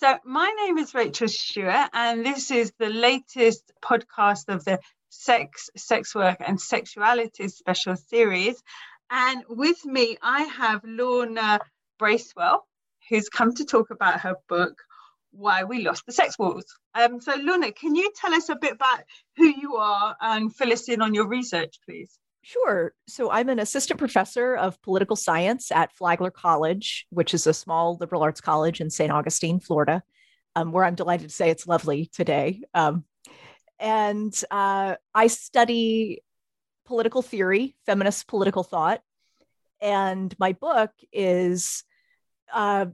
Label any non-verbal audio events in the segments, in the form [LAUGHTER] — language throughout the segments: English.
So, my name is Rachel Stewart, and this is the latest podcast of the Sex, Sex Work, and Sexuality special series. And with me, I have Lorna Bracewell, who's come to talk about her book, Why We Lost the Sex Wars. Um, so, Lorna, can you tell us a bit about who you are and fill us in on your research, please? Sure. So I'm an assistant professor of political science at Flagler College, which is a small liberal arts college in St. Augustine, Florida, um, where I'm delighted to say it's lovely today. Um, and uh, I study political theory, feminist political thought. And my book is uh,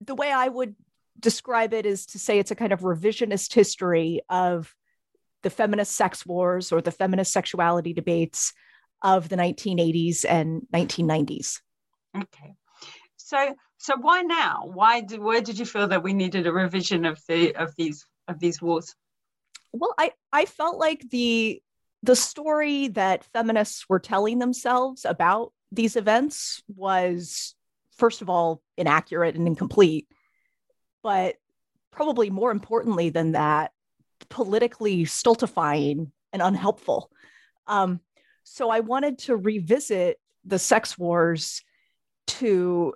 the way I would describe it is to say it's a kind of revisionist history of the feminist sex wars or the feminist sexuality debates of the 1980s and 1990s. Okay. So so why now? Why did where did you feel that we needed a revision of the of these of these wars? Well, I I felt like the the story that feminists were telling themselves about these events was first of all inaccurate and incomplete, but probably more importantly than that, politically stultifying and unhelpful. Um, so I wanted to revisit the sex wars to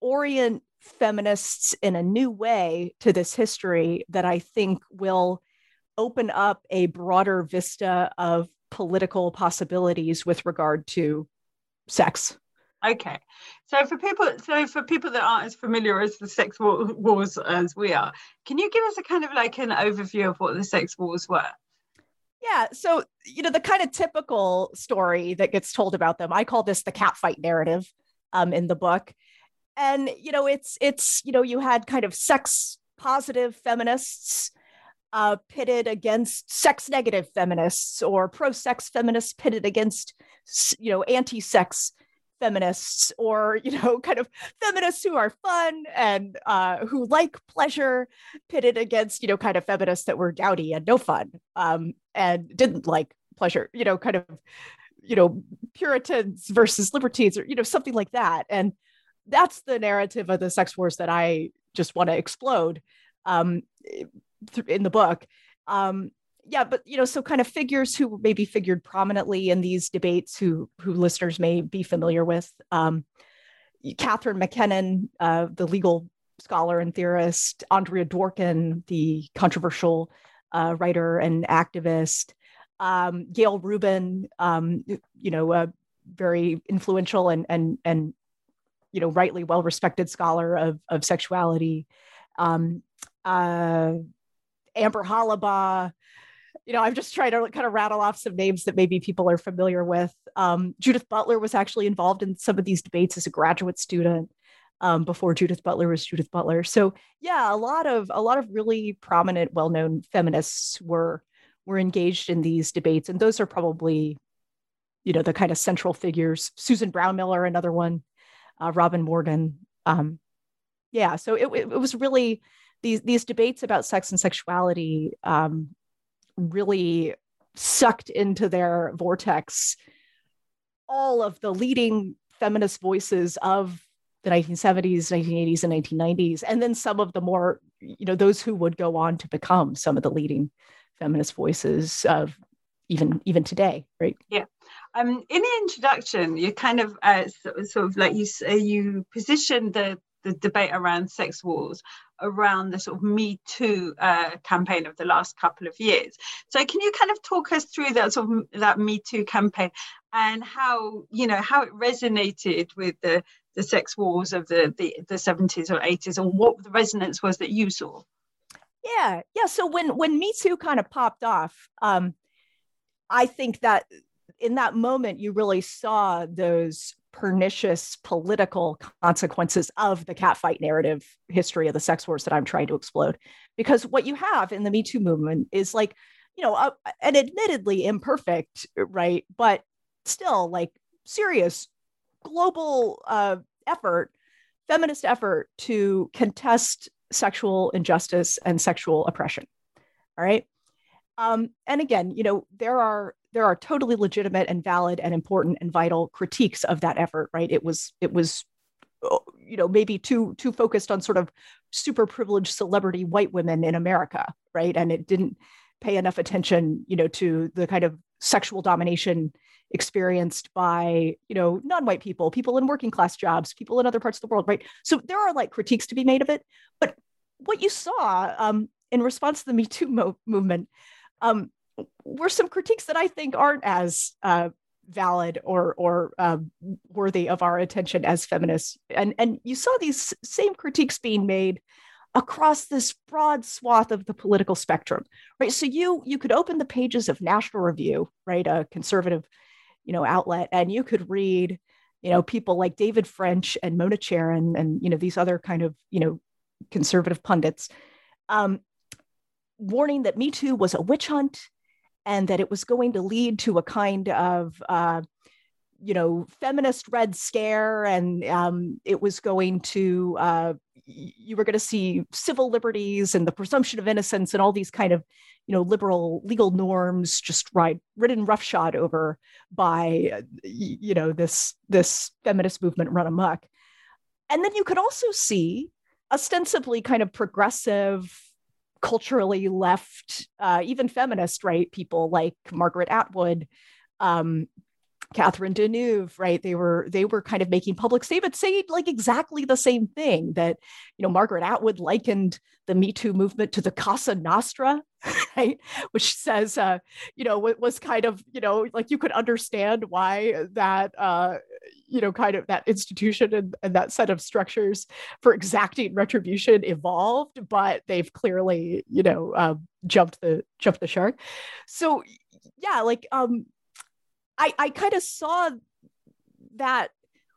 orient feminists in a new way to this history that I think will open up a broader vista of political possibilities with regard to sex. Okay, so for people, so for people that aren't as familiar as the sex wars as we are, can you give us a kind of like an overview of what the sex wars were? Yeah. So, you know, the kind of typical story that gets told about them, I call this the catfight narrative um, in the book. And, you know, it's, it's, you know, you had kind of sex positive feminists uh, pitted against sex negative feminists or pro sex feminists pitted against, you know, anti sex feminists or you know [LAUGHS] kind of feminists who are fun and uh, who like pleasure pitted against you know kind of feminists that were dowdy and no fun um, and didn't like pleasure you know kind of you know puritans versus libertines or you know something like that and that's the narrative of the sex wars that i just want to explode um, in the book um, yeah, but you know, so kind of figures who maybe figured prominently in these debates, who who listeners may be familiar with. Um, Catherine MacKinnon, uh, the legal scholar and theorist, Andrea Dworkin, the controversial uh, writer and activist, um, Gayle Rubin, um, you know, a very influential and and and you know rightly well respected scholar of of sexuality. Um, uh, Amber Hollibaugh, you know, I'm just trying to kind of rattle off some names that maybe people are familiar with. Um, Judith Butler was actually involved in some of these debates as a graduate student um, before Judith Butler was Judith Butler. So yeah, a lot of a lot of really prominent, well-known feminists were were engaged in these debates, and those are probably, you know, the kind of central figures. Susan Brownmiller, another one, uh, Robin Morgan. Um, yeah, so it, it, it was really these these debates about sex and sexuality um, really sucked into their vortex all of the leading feminist voices of the 1970s 1980s and 1990s and then some of the more you know those who would go on to become some of the leading feminist voices of even even today right yeah um in the introduction you kind of uh, sort, of like you say you position the the debate around sex wars around the sort of Me Too uh, campaign of the last couple of years. So can you kind of talk us through that sort of that Me Too campaign and how you know how it resonated with the the sex wars of the the, the 70s or 80s and what the resonance was that you saw? Yeah, yeah. So when when Me Too kind of popped off, um, I think that in that moment you really saw those pernicious political consequences of the catfight narrative history of the sex wars that I'm trying to explode. Because what you have in the Me Too movement is like, you know, an admittedly imperfect, right? But still like serious global uh, effort, feminist effort to contest sexual injustice and sexual oppression. All right. Um, and again, you know, there are there are totally legitimate and valid and important and vital critiques of that effort. Right. It was it was uh, you know maybe too too focused on sort of super privileged celebrity white women in america right and it didn't pay enough attention you know to the kind of sexual domination experienced by you know non-white people people in working class jobs people in other parts of the world right? So there are like critiques to be made of it but what you saw um, in response to the me too mo- movement um, were some critiques that i think aren't as uh, valid or or uh, worthy of our attention as feminists. And and you saw these same critiques being made across this broad swath of the political spectrum right? So you you could open the pages of national review right a conservative you know outlet and you could read you know people like david french and mona charen and you know these other kind of you know conservative pundits um, warning that me too was a witch hunt and that it was going to lead to a kind of uh, you know feminist red scare and um, it was going to uh, you were going to see civil liberties and the presumption of innocence and all these kind of you know liberal legal norms just right ridden roughshod over by you know this this feminist movement run amok. And then you could also see ostensibly kind of progressive culturally left uh, even feminist right people like margaret atwood um, Catherine Deneuve, right? They were they were kind of making public statements saying like exactly the same thing that you know Margaret Atwood likened the Me Too movement to the Cosa Nostra, [LAUGHS] right? Which says uh, you know it was kind of you know like you could understand why that uh, you know kind of that institution and, and that set of structures for exacting retribution evolved, but they've clearly you know uh, jumped the jumped the shark. So yeah, like um I, I kind of saw that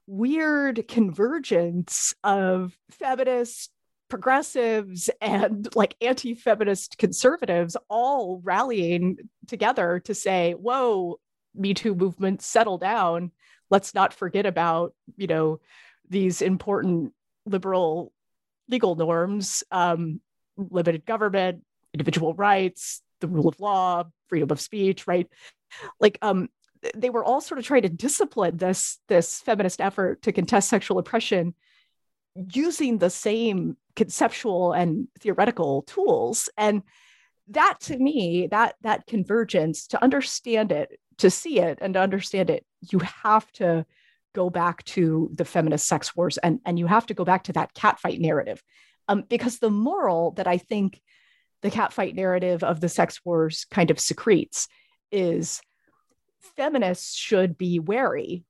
weird convergence of feminist progressives, and like anti feminist conservatives all rallying together to say, whoa, Me Too movement, settle down. Let's not forget about, you know, these important liberal legal norms, um, limited government, individual rights, the rule of law, freedom of speech, right? Like, um, they were all sort of trying to discipline this this feminist effort to contest sexual oppression using the same conceptual and theoretical tools. And that to me that that convergence to understand it to see it and to understand it you have to go back to the feminist sex wars and and you have to go back to that catfight narrative. Um, because the moral that i think the catfight narrative of the sex wars kind of secretes is feminists should be wary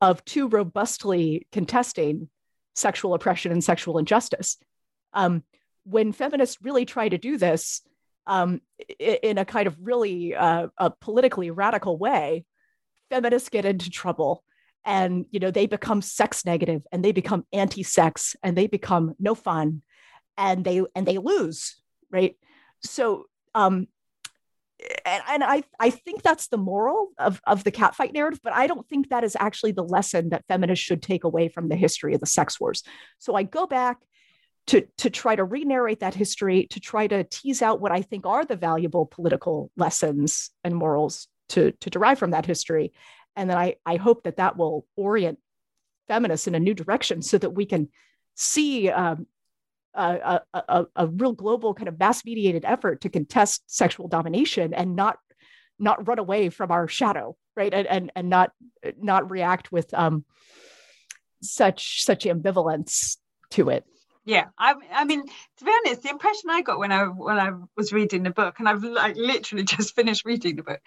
of too robustly contesting sexual oppression and sexual injustice. Um, when feminists really try to do this um, in a kind of really uh, a politically radical way, feminists get into trouble and you know they become sex negative and they become anti-sex and they become no fun and they and they lose right so um and, and I, I think that's the moral of, of the catfight narrative, but I don't think that is actually the lesson that feminists should take away from the history of the sex wars. So I go back to, to try to re-narrate that history, to try to tease out what I think are the valuable political lessons and morals to, to derive from that history. And then I, I hope that that will orient feminists in a new direction so that we can see um, a, a, a real global kind of mass mediated effort to contest sexual domination and not not run away from our shadow right? And and, and not not react with um such such ambivalence to it. Yeah I, I mean to be honest the impression i got when i when i was reading the book and i've like literally [LAUGHS] just finished reading the book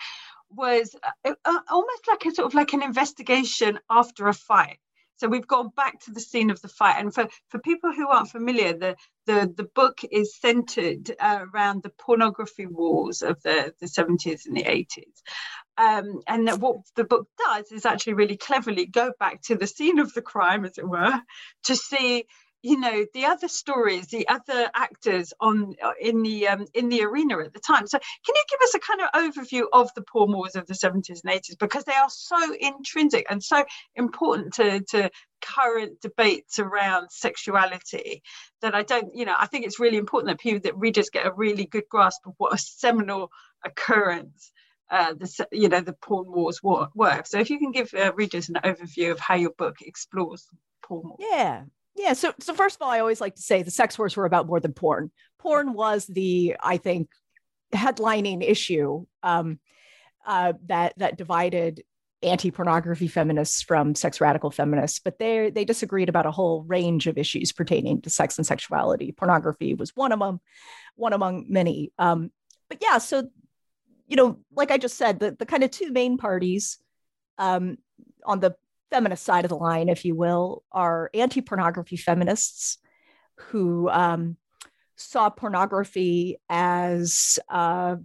was uh, uh almost like a sort of like an investigation after a fight so we've gone back to the scene of the fight. And for, for people who aren't familiar, the, the, the book is centered uh, around the pornography wars of the, the 70s and the 80s. um, and what the book does is actually really cleverly go back to the scene of the crime, as it were, to see you know the other stories the other actors on uh, in the um, in the arena at the time so can you give us a kind of overview of the porn wars of the 70s and 80s because they are so intrinsic and so important to to current debates around sexuality that i don't you know i think it's really important that people that readers get a really good grasp of what a seminal occurrence uh, the you know the porn wars were. so if you can give uh, readers an overview of how your book explores porn wars. yeah yeah. So, so first of all, I always like to say the sex wars were about more than porn. Porn was the, I think, headlining issue um, uh, that that divided anti-pornography feminists from sex radical feminists, but they they disagreed about a whole range of issues pertaining to sex and sexuality. Pornography was one of them, one among many. Um, but yeah, so you know, like I just said, the the kind of two main parties um, on the feminist side of the line, if you will, are anti pornography feminists who um, saw pornography as a,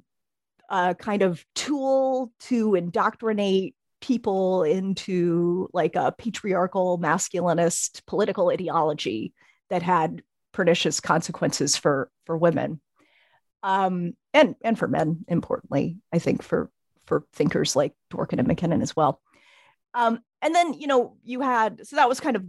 a, kind of tool to indoctrinate people into like a patriarchal masculinist political ideology that had pernicious consequences for for women. Um, and and for men importantly i think for for thinkers like dworkin and mackinnon as well. Um, and then, you know, you had, so that was kind of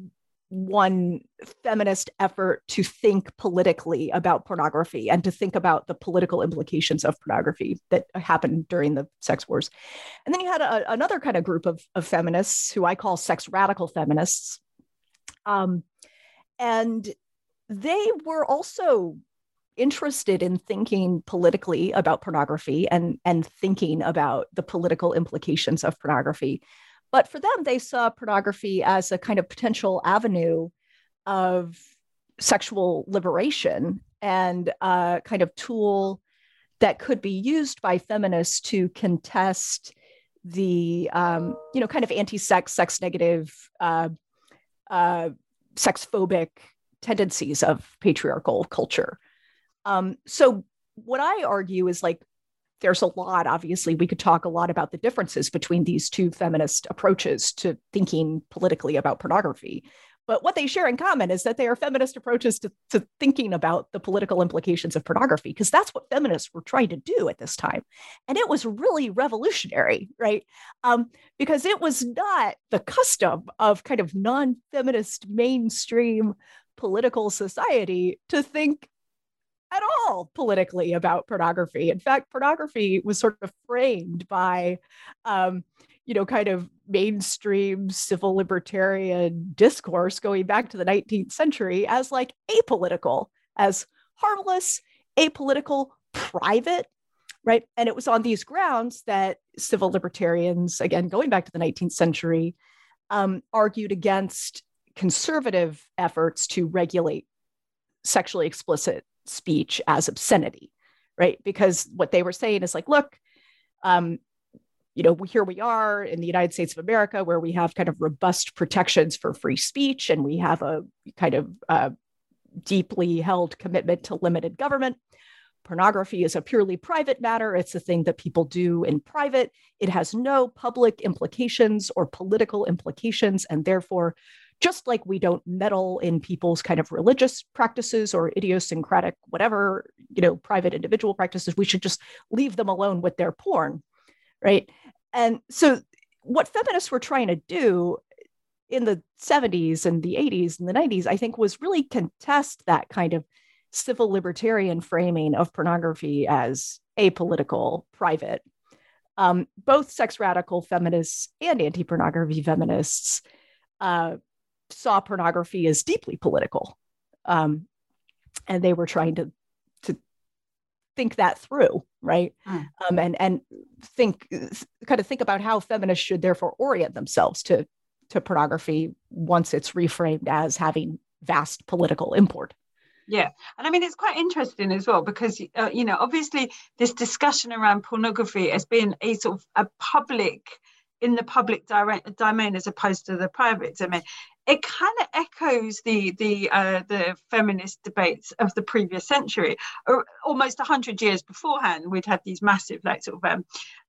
one feminist effort to think politically about pornography and to think about the political implications of pornography that happened during the sex wars. And then you had a, another kind of group of, of feminists who I call sex radical feminists. Um, and they were also interested in thinking politically about pornography and, and thinking about the political implications of pornography. But for them, they saw pornography as a kind of potential avenue of sexual liberation and a kind of tool that could be used by feminists to contest the um, you know kind of anti-sex sex negative uh, uh, sex phobic tendencies of patriarchal culture. Um, so what i argue is like there's a lot, obviously, we could talk a lot about the differences between these two feminist approaches to thinking politically about pornography. But what they share in common is that they are feminist approaches to, to thinking about the political implications of pornography, because that's what feminists were trying to do at this time. And it was really revolutionary, right? Um, because it was not the custom of kind of non feminist mainstream political society to think at all politically about pornography. In fact, pornography was sort of framed by, um, you know, kind of mainstream civil libertarian discourse going back to the 19th century as like apolitical, as harmless, apolitical, private, right? And it was on these grounds that civil libertarians, again, going back to the 19th century, um, argued against conservative efforts to regulate sexually explicit speech as obscenity, right? Because what they were saying is like, look, um, you know, here we are in the United States of America where we have kind of robust protections for free speech and we have a kind of uh, deeply held commitment to limited government. Pornography is a purely private matter. It's a thing that people do in private. It has no public implications or political implications, and therefore just like we don't meddle in people's kind of religious practices or idiosyncratic whatever you know private individual practices we should just leave them alone with their porn right? And so what feminists were trying to do in the 70s and the 80s and the 90s i think was really contest that kind of civil libertarian framing of pornography as apolitical private. Um, both sex radical feminists and anti-pornography feminists uh, saw pornography as deeply political. Um, and they were trying to to think that through, right? Mm. Um, and and think kind of think about how feminists should therefore orient themselves to to pornography once it's reframed as having vast political import. Yeah, and I mean it's quite interesting as well because uh, you know obviously this discussion around pornography has been a sort of a public in the public direct domain as opposed to the private domain it kind of echoes the the uh, the feminist debates of the previous century or almost 100 years beforehand we'd had these massive like sort of um,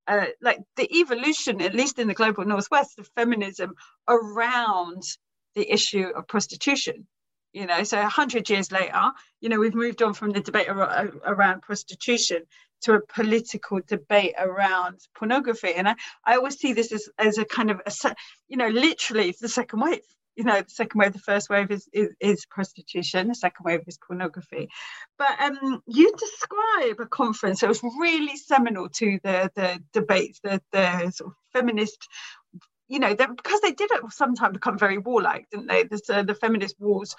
uh, like the evolution, at least in the global northwest, of feminism around the issue of prostitution. You know, so a hundred years later, you know, we've moved on from the debate ar- around prostitution to a political debate around pornography. And I, I always see this as, as a kind of, a, you know, literally the second wave. You know, the second wave, the first wave is, is, is prostitution, the second wave is pornography. But um, you describe a conference that was really seminal to the, the debates, the, the sort of feminist you know, because they did at some time become very warlike, didn't they? The, uh, the feminist wars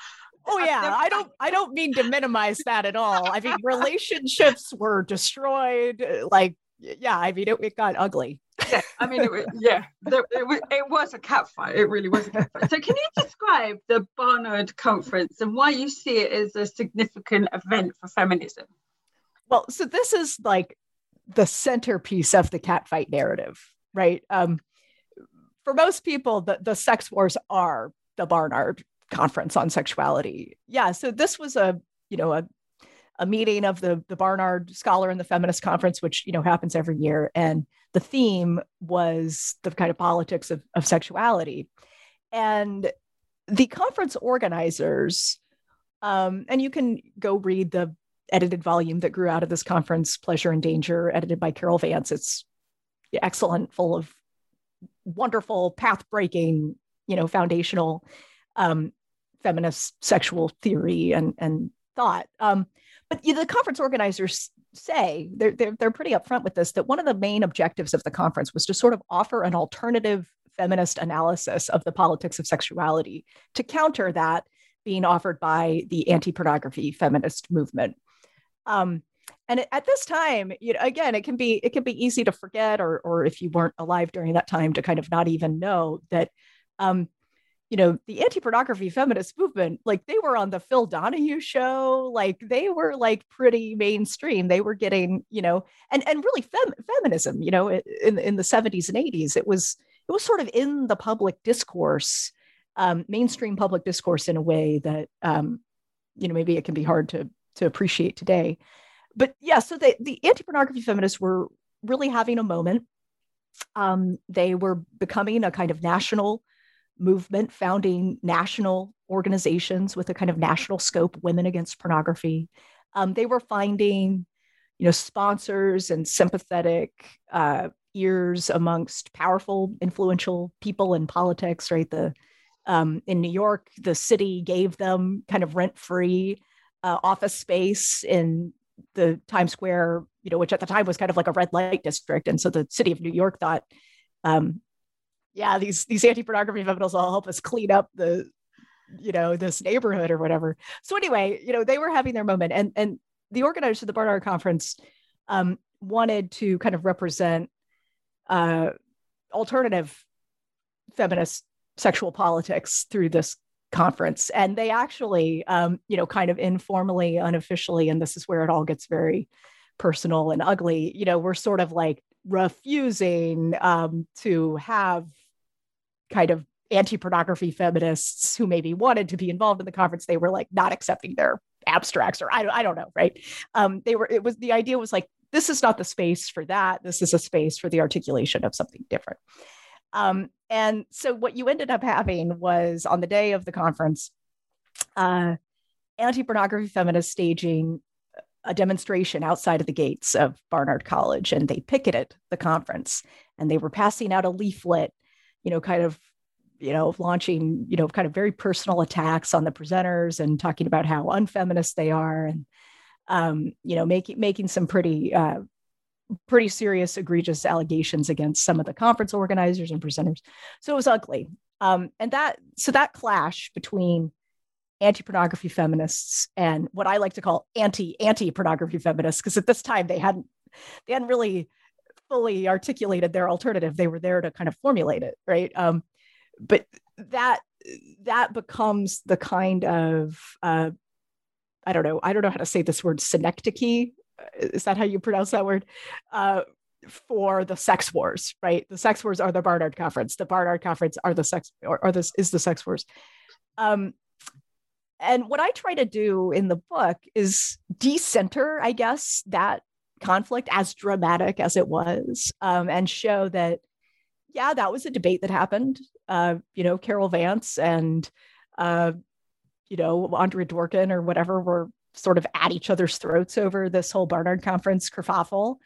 Oh yeah, I don't I don't mean to minimize that at all. I mean [LAUGHS] relationships were destroyed uh, like yeah, I mean it, it got ugly. Yeah, I mean, it, was, [LAUGHS] yeah, there, it, was, it was a cat fight. It really was a cat fight. So, can you describe the Barnard Conference and why you see it as a significant event for feminism? Well, so this is like the centerpiece of the cat fight narrative, right? Um, for most people, the, the sex wars are the Barnard conference on sexuality. Yeah, so this was a you know a a meeting of the the Barnard Scholar and the Feminist Conference, which you know happens every year, and the theme was the kind of politics of, of sexuality, and the conference organizers, um, and you can go read the edited volume that grew out of this conference, Pleasure and Danger, edited by Carol Vance. It's excellent, full of wonderful, path breaking, you know, foundational um, feminist sexual theory and and thought. Um, but you know, the conference organizers say they're, they're they're pretty upfront with this that one of the main objectives of the conference was to sort of offer an alternative feminist analysis of the politics of sexuality to counter that being offered by the anti-pornography feminist movement. Um, and at this time, you know, again, it can be it can be easy to forget, or or if you weren't alive during that time, to kind of not even know that um, you know, the anti-pornography feminist movement, like they were on the Phil Donahue show, like they were like pretty mainstream. They were getting, you know, and and really fem- feminism, you know, in in the 70s and 80s, it was it was sort of in the public discourse, um, mainstream public discourse in a way that um, you know, maybe it can be hard to to appreciate today. But yeah, so the the anti-pornography feminists were really having a moment. Um, they were becoming a kind of national movement founding national organizations with a kind of national scope women against pornography. Um, they were finding you know sponsors and sympathetic uh, ears amongst powerful influential people in politics right? The um, in new york the city gave them kind of rent free uh, office space in the times square you know which at the time was kind of like a red light district. And so the city of new york thought um, yeah, these these anti-pornography feminists will help us clean up the, you know, this neighborhood or whatever. So anyway, you know, they were having their moment, and and the organizers of the Barnard Conference um, wanted to kind of represent uh, alternative feminist sexual politics through this conference, and they actually, um, you know, kind of informally, unofficially, and this is where it all gets very personal and ugly. You know, we're sort of like refusing um, to have kind of anti-pornography feminists who maybe wanted to be involved in the conference they were like not accepting their abstracts or I don't, I don't know right? Um, they were it was the idea was like this is not the space for that. This is a space for the articulation of something different. Um, and so what you ended up having was on the day of the conference uh, anti-pornography feminists staging a demonstration outside of the gates of barnard college and they picketed the conference and they were passing out a leaflet you know, kind of, you know, launching, you know, kind of very personal attacks on the presenters and talking about how unfeminist they are and, um, you know, making making some pretty uh, pretty serious, egregious allegations against some of the conference organizers and presenters. So it was ugly. Um, and that so that clash between anti-pornography feminists and what I like to call anti anti-pornography feminists, because at this time they hadn't they hadn't really fully articulated their alternative. They were there to kind of formulate it, right? Um, but that that becomes the kind of uh, I don't know. I don't know how to say this word synecdoche. Is that how you pronounce that word? Uh, for the sex wars, right? The sex wars are the Barnard Conference. The Barnard Conference are the sex, or, or this is the sex wars. Um, and what I try to do in the book is decenter, I guess, that conflict, as dramatic as it was, um, and show that, yeah, that was a debate that happened. Uh, you know, Carol Vance and, uh, you know, Andrea Dworkin or whatever were sort of at each other's throats over this whole Barnard Conference kerfuffle.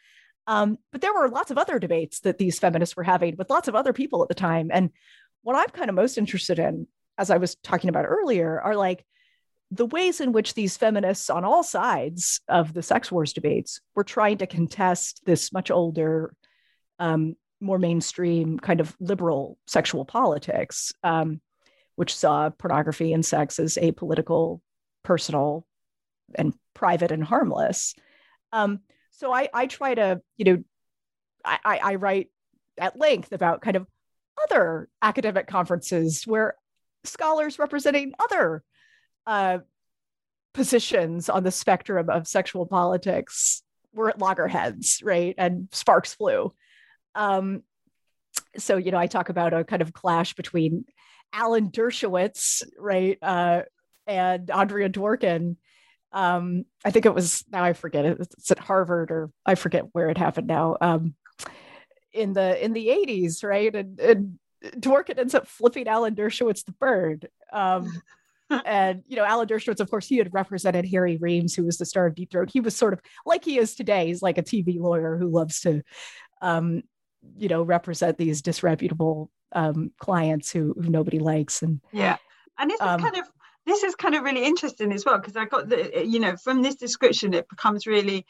Um, but there were lots of other debates that these feminists were having with lots of other people at the time. And what I'm kind of most interested in, as I was talking about earlier, are like the ways in which these feminists on all sides of the sex wars debates were trying to contest this much older, um, more mainstream kind of liberal sexual politics, um, which saw pornography and sex as apolitical, personal, and private and harmless. Um, so I, I try to, you know, I, I write at length about kind of other academic conferences where scholars representing other uh, positions on the spectrum of sexual politics were at loggerheads, right? And sparks flew. Um, so, you know, I talk about a kind of clash between Alan Dershowitz, right, uh, and Andrea Dworkin. Um, I think it was now I forget it. It's at Harvard or I forget where it happened now. Um, in the in the 80s, right? And, and Dworkin ends up flipping Alan Dershowitz the bird. Um, [LAUGHS] and you know, Alan Dershowitz, of course, he had represented Harry Reams, who was the star of Deep Throat. He was sort of like he is today. He's like a TV lawyer who loves to, um, you know, represent these disreputable um, clients who, who nobody likes. And yeah, and this is um, kind of this is kind of really interesting as well because I got the you know from this description it becomes really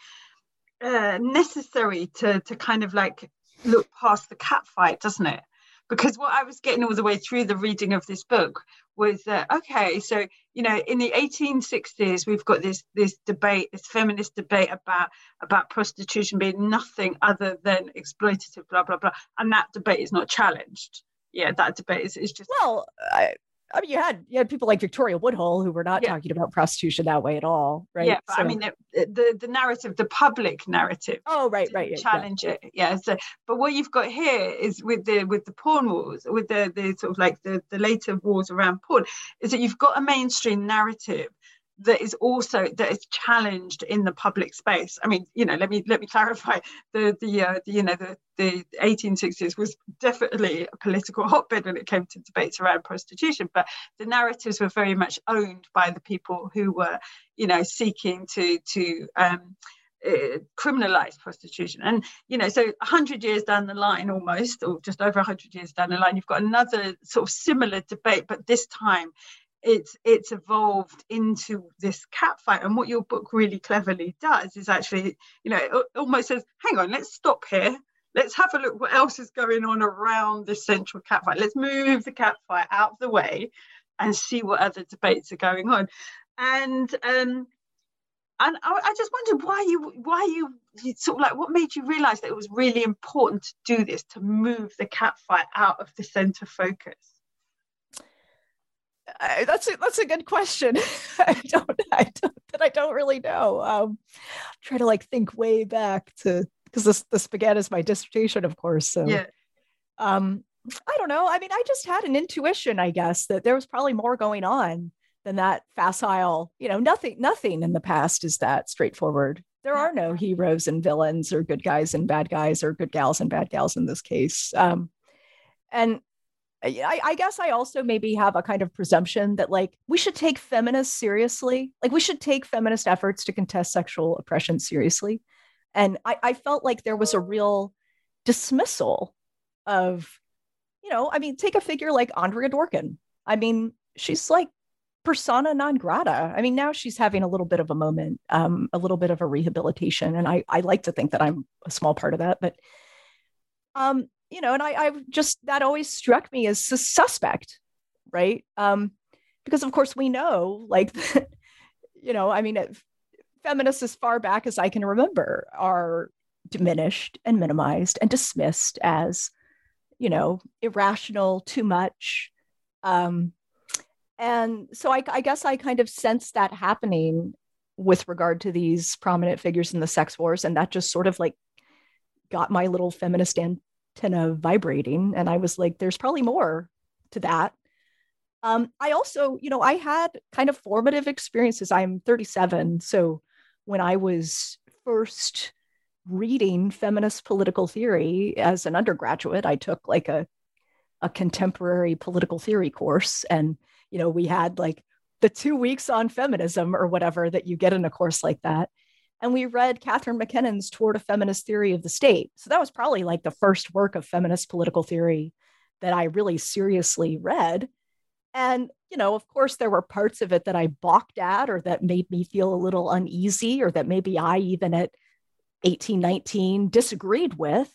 uh, necessary to to kind of like look past the cat fight, doesn't it? Because what I was getting all the way through the reading of this book was that okay, so you know, in the 1860s, we've got this this debate, this feminist debate about about prostitution being nothing other than exploitative, blah blah blah, and that debate is not challenged. Yeah, that debate is, is just well. I, I mean, you had you had people like Victoria Woodhull who were not yeah. talking about prostitution that way at all, right? Yeah, so, I mean, the, the, the narrative, the public narrative. Oh, right, right, yeah, challenge yeah. it, yeah. So, but what you've got here is with the with the porn wars, with the the sort of like the the later wars around porn, is that you've got a mainstream narrative that is also that is challenged in the public space. I mean, you know, let me let me clarify the the, uh, the you know the the 1860s was definitely a political hotbed when it came to debates around prostitution, but the narratives were very much owned by the people who were, you know, seeking to to um, uh, criminalize prostitution and you know so 100 years down the line almost or just over 100 years down the line you've got another sort of similar debate but this time it's it's evolved into this cat fight. And what your book really cleverly does is actually you know it almost says hang on let's stop here. Let's have a look what else is going on around this central cat fight. Let's move the cat fight out of the way and see what other debates are going on. And um and I, I just wondered why you why you, you sort of like what made you realize that it was really important to do this to move the cat fight out of the center focus I, that's a, that's a good question. [LAUGHS] I don't, I don't, that I don't really know. Um, try to like think way back to because this this began as my dissertation, of course. So, yeah. um, I don't know. I mean, I just had an intuition, I guess, that there was probably more going on than that facile. You know, nothing, nothing in the past is that straightforward. There are no heroes and villains, or good guys and bad guys, or good gals and bad gals in this case. Um, and I, I, guess I also maybe have a kind of presumption that like we should take feminists seriously. Like we should take feminist efforts to contest sexual oppression seriously. And I, I felt like there was a real dismissal of, you know, I mean, take a figure like Andrea Dworkin. I mean, she's like persona non grata. I mean, now she's having a little bit of a moment, um, a little bit of a rehabilitation. And I, I like to think that I'm a small part of that. But um, you know, and I, I just that always struck me as suspect, right? Um, because of course we know, like, [LAUGHS] you know, I mean, feminists as far back as I can remember are diminished and minimized and dismissed as, you know, irrational, too much. Um, and so I, I guess I kind of sense that happening with regard to these prominent figures in the sex wars, and that just sort of like got my little feminist antenna vibrating. And I was like, there's probably more to that. Um, I also, you know, I had kind of formative experiences. I'm 37. So when I was first reading feminist political theory as an undergraduate. I took like a a contemporary political theory course and you know we had like the two weeks on feminism or whatever that you get in a course like that and we read Catherine MacKinnon's Toward a Feminist Theory of the State. So that was probably like the first work of feminist political theory that I really seriously read. And, you know, of course, there were parts of it that I balked at or that made me feel a little uneasy or that maybe I even at 18, 19 disagreed with.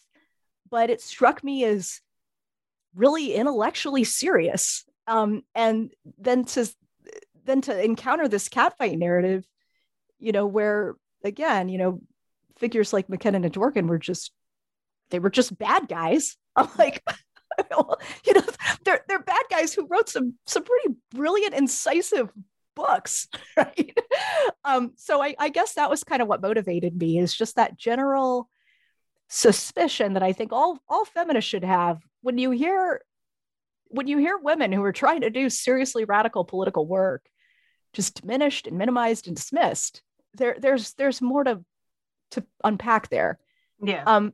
But it struck me as really intellectually serious. Um, and then to then to encounter this catfight narrative, you know, where again, you know, figures like MacKinnon and Dworkin were just they were just bad guys. [LAUGHS] I'm like, [LAUGHS] you know, they're they're bad guys who wrote some some pretty brilliant, incisive books, [LAUGHS] right? Um, so I, I guess that was kind of what motivated me is just that general suspicion that I think all all feminists should have when you hear when you hear women who are trying to do seriously radical political work just diminished and minimized and dismissed there there's there's more to to unpack there. Yeah. Um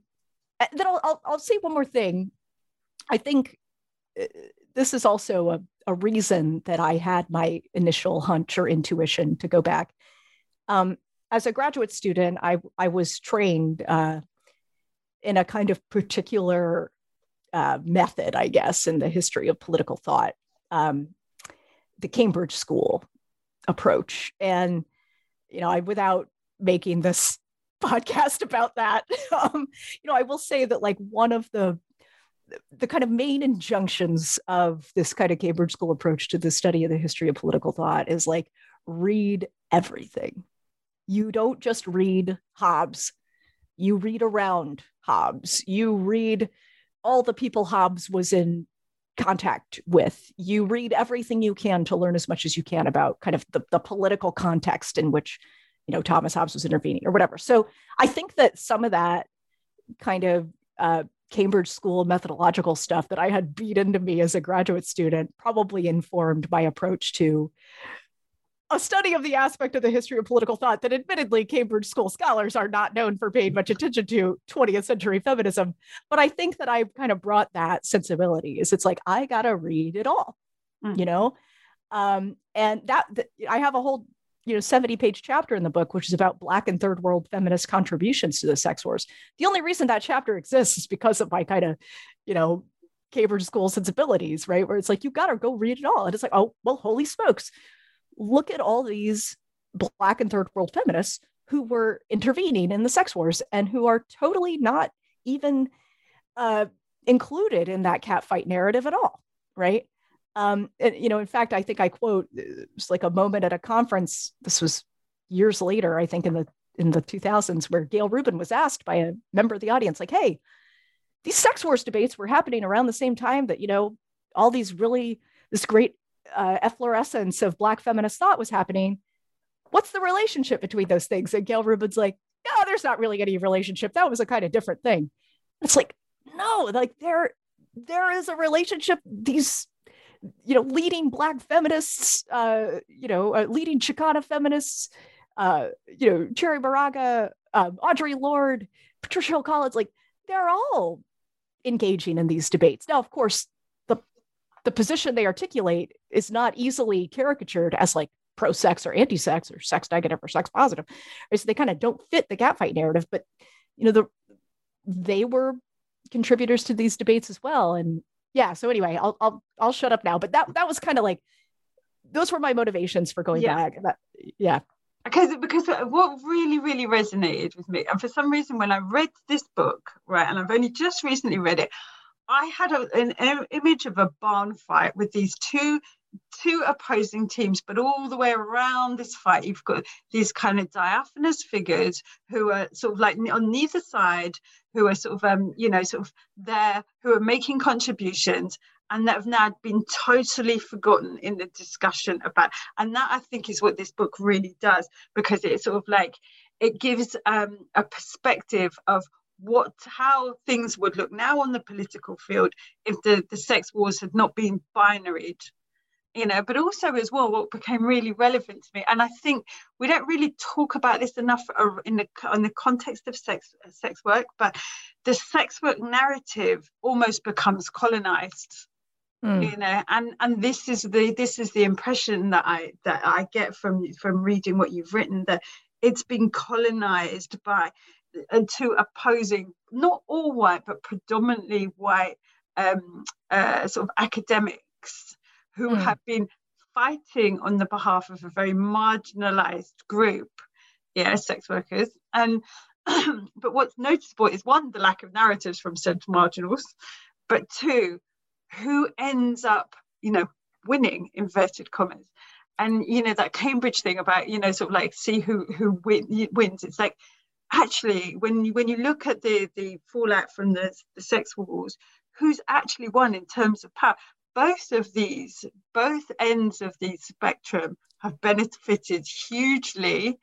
then I'll, I'll, I'll say one more thing. I think uh, this is also a, a reason that i had my initial hunch or intuition to go back. Um as a graduate student i i was trained uh in a kind of particular uh, method, I guess, in the history of political thought, um, the Cambridge School approach. And you know, I without making this [LAUGHS] podcast about that, [LAUGHS] um, you know, I will say that like one of the the kind of main injunctions of this kind of Cambridge School approach to the study of the history of political thought is like read everything. You don't just read Hobbes, you read around Hobbes, you read all the people Hobbes was in contact with. You read everything you can to learn as much as you can about kind of the, the political context in which, you know, Thomas Hobbes was intervening or whatever. So I think that some of that kind of uh, Cambridge School methodological stuff that I had beat into me as a graduate student probably informed my approach to a study of the aspect of the history of political thought that admittedly Cambridge School scholars are not known for paying much attention to 20th century feminism. But I think that I've kind of brought that sensibility is it's like, I got to read it all, mm. you know? Um, and that, that I have a whole, you know, 70 page chapter in the book, which is about Black and third world feminist contributions to the sex wars. The only reason that chapter exists is because of my kind of, you know, Cambridge School sensibilities, right? Where it's like, you got to go read it all. And it's like, oh, well, holy smokes look at all these black and third world feminists who were intervening in the sex wars and who are totally not even uh, included in that catfight narrative at all, right? Um, and, you know, in fact, I think I quote it's like a moment at a conference. This was years later, I think in the in the 2000s, where Gayle Rubin was asked by a member of the audience, like, "Hey, these sex wars debates were happening around the same time that you know all these really this great uh, efflorescence of Black feminist thought was happening. What's the relationship between those things? And Gayle Rubin's like, no, there's not really any relationship. That was a kind of different thing. It's like, no, like there, there is a relationship. These, you know, leading Black feminists, uh, you know, uh, leading Chicana feminists, uh, you know, Cherry Moraga, um, Audre Lorde, Patricia Hill Collins, like they're all engaging in these debates. Now, of course, the position they articulate is not easily caricatured as like pro sex or anti sex or sex negative or sex positive. Right? So they kind of don't fit the catfight narrative, but you know, the they were contributors to these debates as well. And yeah, so anyway, I'll I'll I'll shut up now. But that that was kind of like those were my motivations for going yeah. back. That, yeah. Because because what really really resonated with me, and for some reason when I read this book, right, and I've only just recently read it, I had a, an, image of a barn fight with these two two opposing teams, but all the way around this fight, you've got these kind of diaphanous figures who are sort of like on neither side, who are sort of, um, you know, sort of there, who are making contributions and that have now been totally forgotten in the discussion about. And that I think is what this book really does, because it's sort of like, it gives um, a perspective of what how things would look now on the political field if the, the sex wars had not been binaried you know but also as well what became really relevant to me and i think we don't really talk about this enough in the in the context of sex sex work but the sex work narrative almost becomes colonized mm. you know and and this is the this is the impression that i that i get from from reading what you've written that it's been colonized by and to opposing not all white but predominantly white um, uh, sort of academics who mm. have been fighting on the behalf of a very marginalized group, yeah, sex workers. And [CLEARS THROAT] but what's noticeable is one, the lack of narratives from said marginals, but two, who ends up, you know, winning inverted commas. And you know that Cambridge thing about you know sort of like see who who win, wins. It's like actually when you when you look at the the fallout from the, the sex wars, who's actually won in terms of power? both of these, both ends of the spectrum have benefited hugely,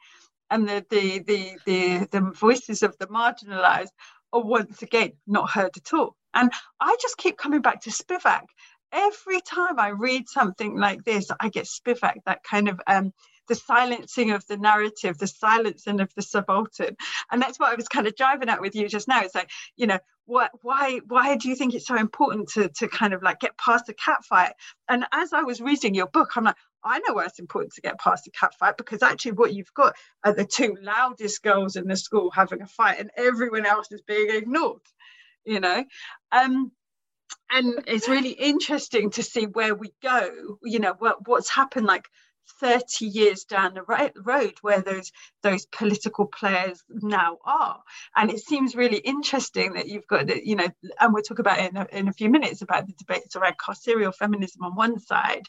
and the the the the, the voices of the marginalized are once again not heard at all. And I just keep coming back to Spivak. Every time I read something like this, I get Spivak, that kind of um, the silencing of the narrative, the silencing of the subaltern. And that's what I was kind of driving at with you just now. It's like, you know, what why why do you think it's so important to to kind of like get past the cat fight? And as I was reading your book, I'm like, I know why it's important to get past the cat fight because actually what you've got are the two loudest girls in the school having a fight and everyone else is being ignored, you know. Um and it's really interesting to see where we go, you know, what what's happened like 30 years down the road where those those political players now are. And it seems really interesting that you've got that, you know and we'll talk about it in a, in a few minutes about the debates around carceral feminism on one side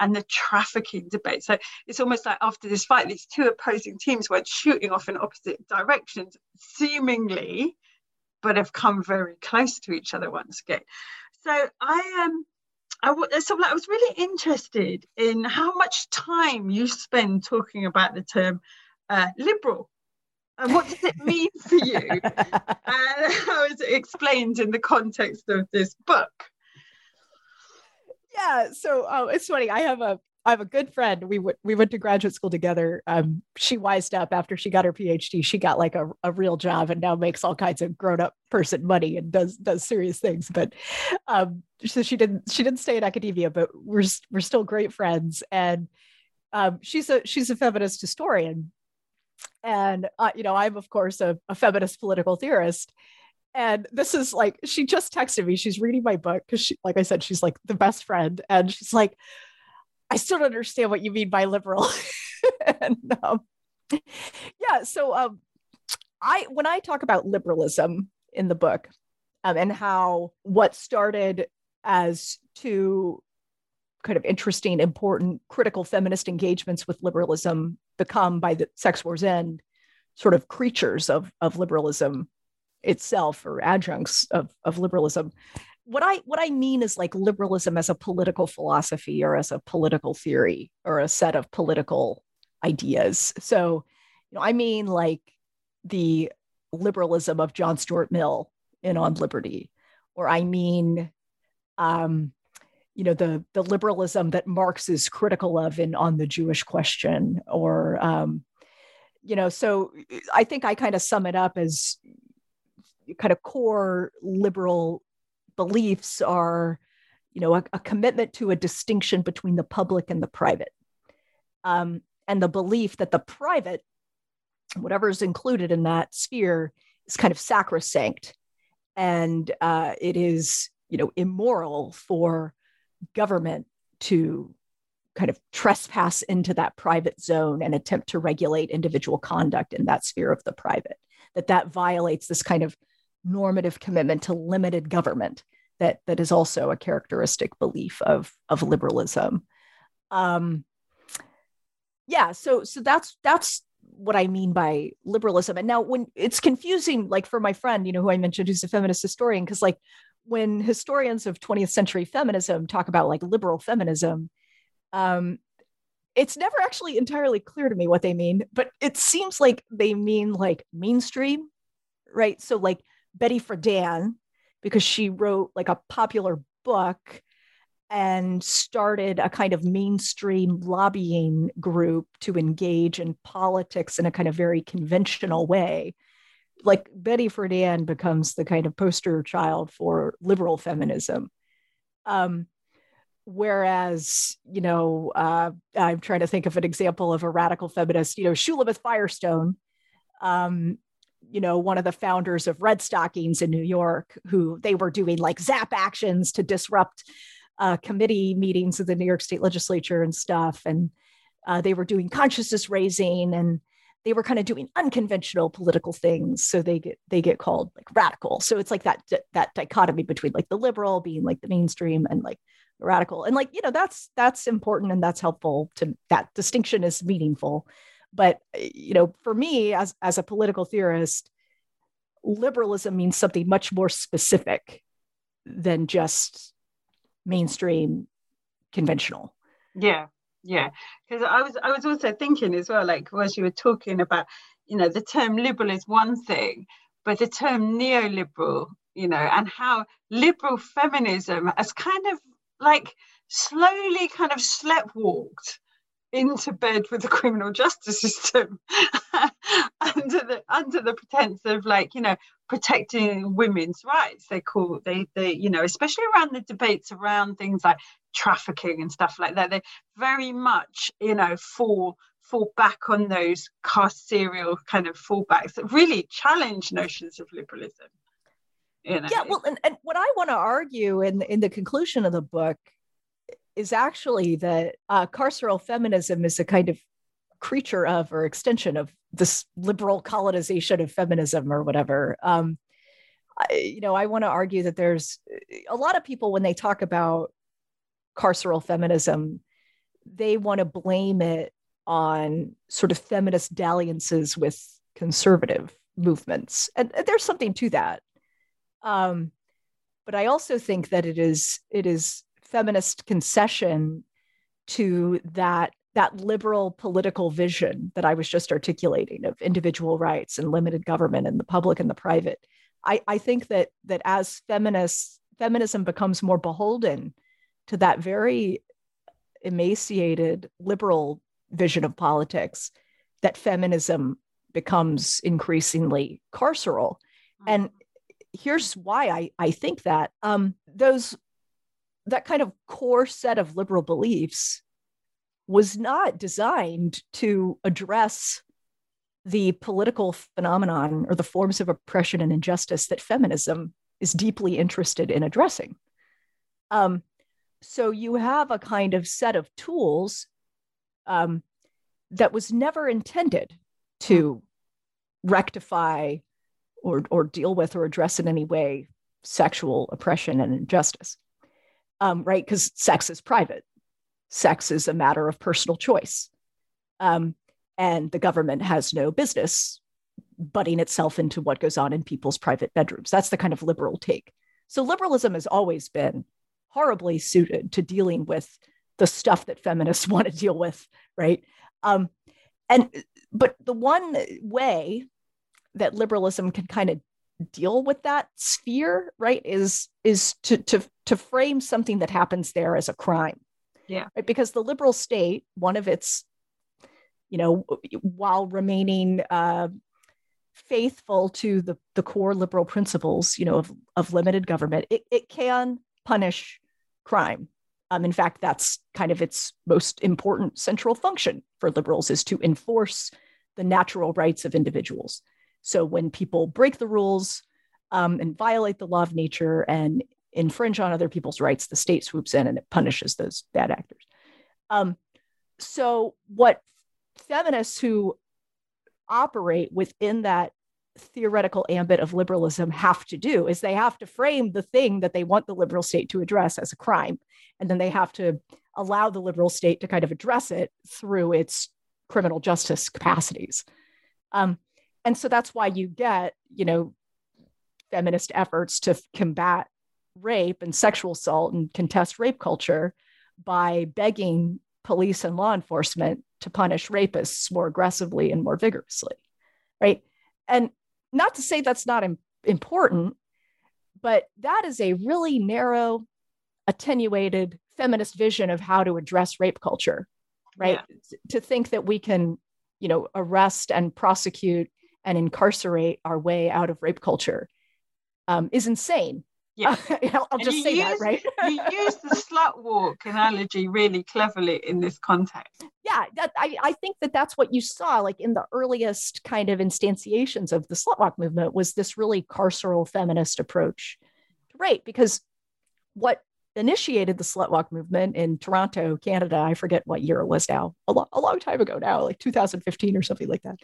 and the trafficking debate. So it's almost like after this fight these two opposing teams went shooting off in opposite directions seemingly but have come very close to each other once again. So i am um, I, so I was really interested in how much time you spend talking about the term uh, liberal and what does it mean for you? [LAUGHS] And [LAUGHS] how is it explained in the context of this book? Yeah so oh, it's funny i have a I have a good friend. We went we went to graduate school together. Um, she wised up after she got her PhD. She got like a, a real job and now makes all kinds of grown up person money and does does serious things. But um, so she didn't she didn't stay in academia, but we're we're still great friends. And um, she's a she's a feminist historian, and uh, you know I'm of course a, a feminist political theorist. And this is like she just texted me. She's reading my book because she, like I said, she's like the best friend, and she's like I still don't understand what you mean by liberal. [LAUGHS] and, um, yeah, so um, I when I talk about liberalism in the book um, and how what started as two kind of interesting, important, critical feminist engagements with liberalism become by the sex war's end sort of creatures of, of liberalism itself or adjuncts of, of liberalism what I what I mean is like liberalism as a political philosophy or as a political theory or a set of political ideas. So, you know, I mean like the liberalism of John Stuart Mill in On Liberty, or I mean, um, you know, the the liberalism that Marx is critical of in On the Jewish Question, or um, you know, so I think I kind of sum it up as kind of core liberal beliefs are you know a, a, commitment to a distinction between the public and the private. Um, and the belief that the private whatever is included in that sphere is kind of sacrosanct. And uh, it is you know immoral for government to kind of trespass into that private zone and attempt to regulate individual conduct in that sphere of the private. That that violates this kind of normative commitment to limited government that that is also a characteristic belief of of liberalism. Um, yeah, so so that's that's what I mean by liberalism. And now when it's confusing, like for my friend, you know, who I mentioned, who's a feminist historian, because like when historians of 20th century feminism talk about like liberal feminism, um, it's never actually entirely clear to me what they mean, but it seems like they mean like mainstream, right? So like Betty Friedan, because she wrote like a popular book and started a kind of mainstream lobbying group to engage in politics in a kind of very conventional way. Like Betty Friedan becomes the kind of poster child for liberal feminism. Um, whereas, you know, uh, I'm trying to think of an example of a radical feminist, you know, Shulamith Firestone, um, you know, one of the founders of Redstockings in New York, who they were doing like zap actions to disrupt uh, committee meetings of the New York State Legislature and stuff. And uh, they were doing consciousness raising and they were kind of doing unconventional political things. So they get they get called like radical. So it's like that that dichotomy between like the liberal being like the mainstream and like radical. And like, you know, that's that's important and that's helpful to that distinction is meaningful. But you know, for me as as a political theorist, liberalism means something much more specific than just mainstream conventional. Yeah, yeah. Because I was I was also thinking as well, like as you were talking about, you know, the term liberal is one thing, but the term neoliberal, you know, and how liberal feminism has kind of like slowly kind of sleptwalked into bed with the criminal justice system [LAUGHS] under the under the pretense of like you know protecting women's rights they call they they you know especially around the debates around things like trafficking and stuff like that they very much you know fall fall back on those carceral kind of fallbacks that really challenge notions of liberalism you know? yeah well and, and what i want to argue in in the conclusion of the book is actually that uh, carceral feminism is a kind of creature of or extension of this liberal colonization of feminism or whatever. Um, I, you know, I want to argue that there's a lot of people when they talk about carceral feminism, they want to blame it on sort of feminist dalliances with conservative movements, and, there's something to that. Um, but I also think that it is it is feminist concession to that that liberal political vision that I was just articulating of individual rights and limited government and the public and the private. I, I think that that as feminists, feminism becomes more beholden to that very emaciated liberal vision of politics, that feminism becomes increasingly carceral. Mm-hmm. And here's why I, I think that um, those that kind of core set of liberal beliefs was not designed to address the political phenomenon or the forms of oppression and injustice that feminism is deeply interested in addressing. Um, so you have a kind of set of tools um, that was never intended to rectify or, or deal with or address in any way sexual oppression and injustice um, right? Because sex is private, sex is a matter of personal choice. Um, and the government has no business butting itself into what goes on in people's private bedrooms. That's the kind of liberal take. So liberalism has always been horribly suited to dealing with the stuff that feminists [LAUGHS] want to deal with, right? Um, and but the one way that liberalism can kind of deal with that sphere right is is to to to frame something that happens there as a crime. Yeah. Right? because the liberal state one of its you know while remaining uh, faithful to the the core liberal principles you know of of limited government it, it can punish crime. Um, in fact that's kind of its most important central function for liberals is to enforce the natural rights of individuals. So when people break the rules um, and violate the law of nature and infringe on other people's rights, the state swoops in and it punishes those bad actors. Um, so what feminists who operate within that theoretical ambit of liberalism have to do is they have to frame the thing that they want the liberal state to address as a crime and then they have to allow the liberal state to kind of address it through its criminal justice capacities um, and so that's why you get you know feminist efforts to combat rape and sexual assault and contest rape culture by begging police and law enforcement to punish rapists more aggressively and more vigorously right and not to say that's not Im- important but that is a really narrow attenuated feminist vision of how to address rape culture, right? Yeah. To think that we can, you know, arrest and prosecute and incarcerate our way out of rape culture um, is insane. Yeah, [LAUGHS] I'll, just say use, that, right? you use the [LAUGHS] slut walk analogy really cleverly in this context. Yeah, that, I, I think that that's what you saw, like in the earliest kind of instantiations of the slut walk movement, was this really carceral feminist approach to rape. Because what initiated the slut walk movement in Toronto, Canada, I forget what year it was now, a, lo- a long time ago now, like 2015 or something like that.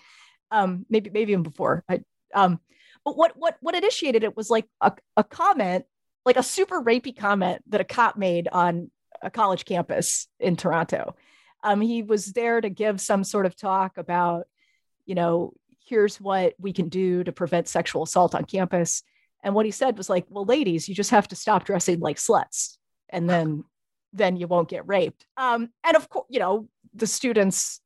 Um, maybe maybe even before. I, um, but what what what initiated it was like a, a comment, like a super rapey comment that a cop made on a college campus in Toronto. Um, he was there to give some sort of talk about, you know, here's what we can do to prevent sexual assault on campus. And what he said was like, well, ladies, you just have to stop dressing like sluts, and then then you won't get raped. Um, and of course, you know, the students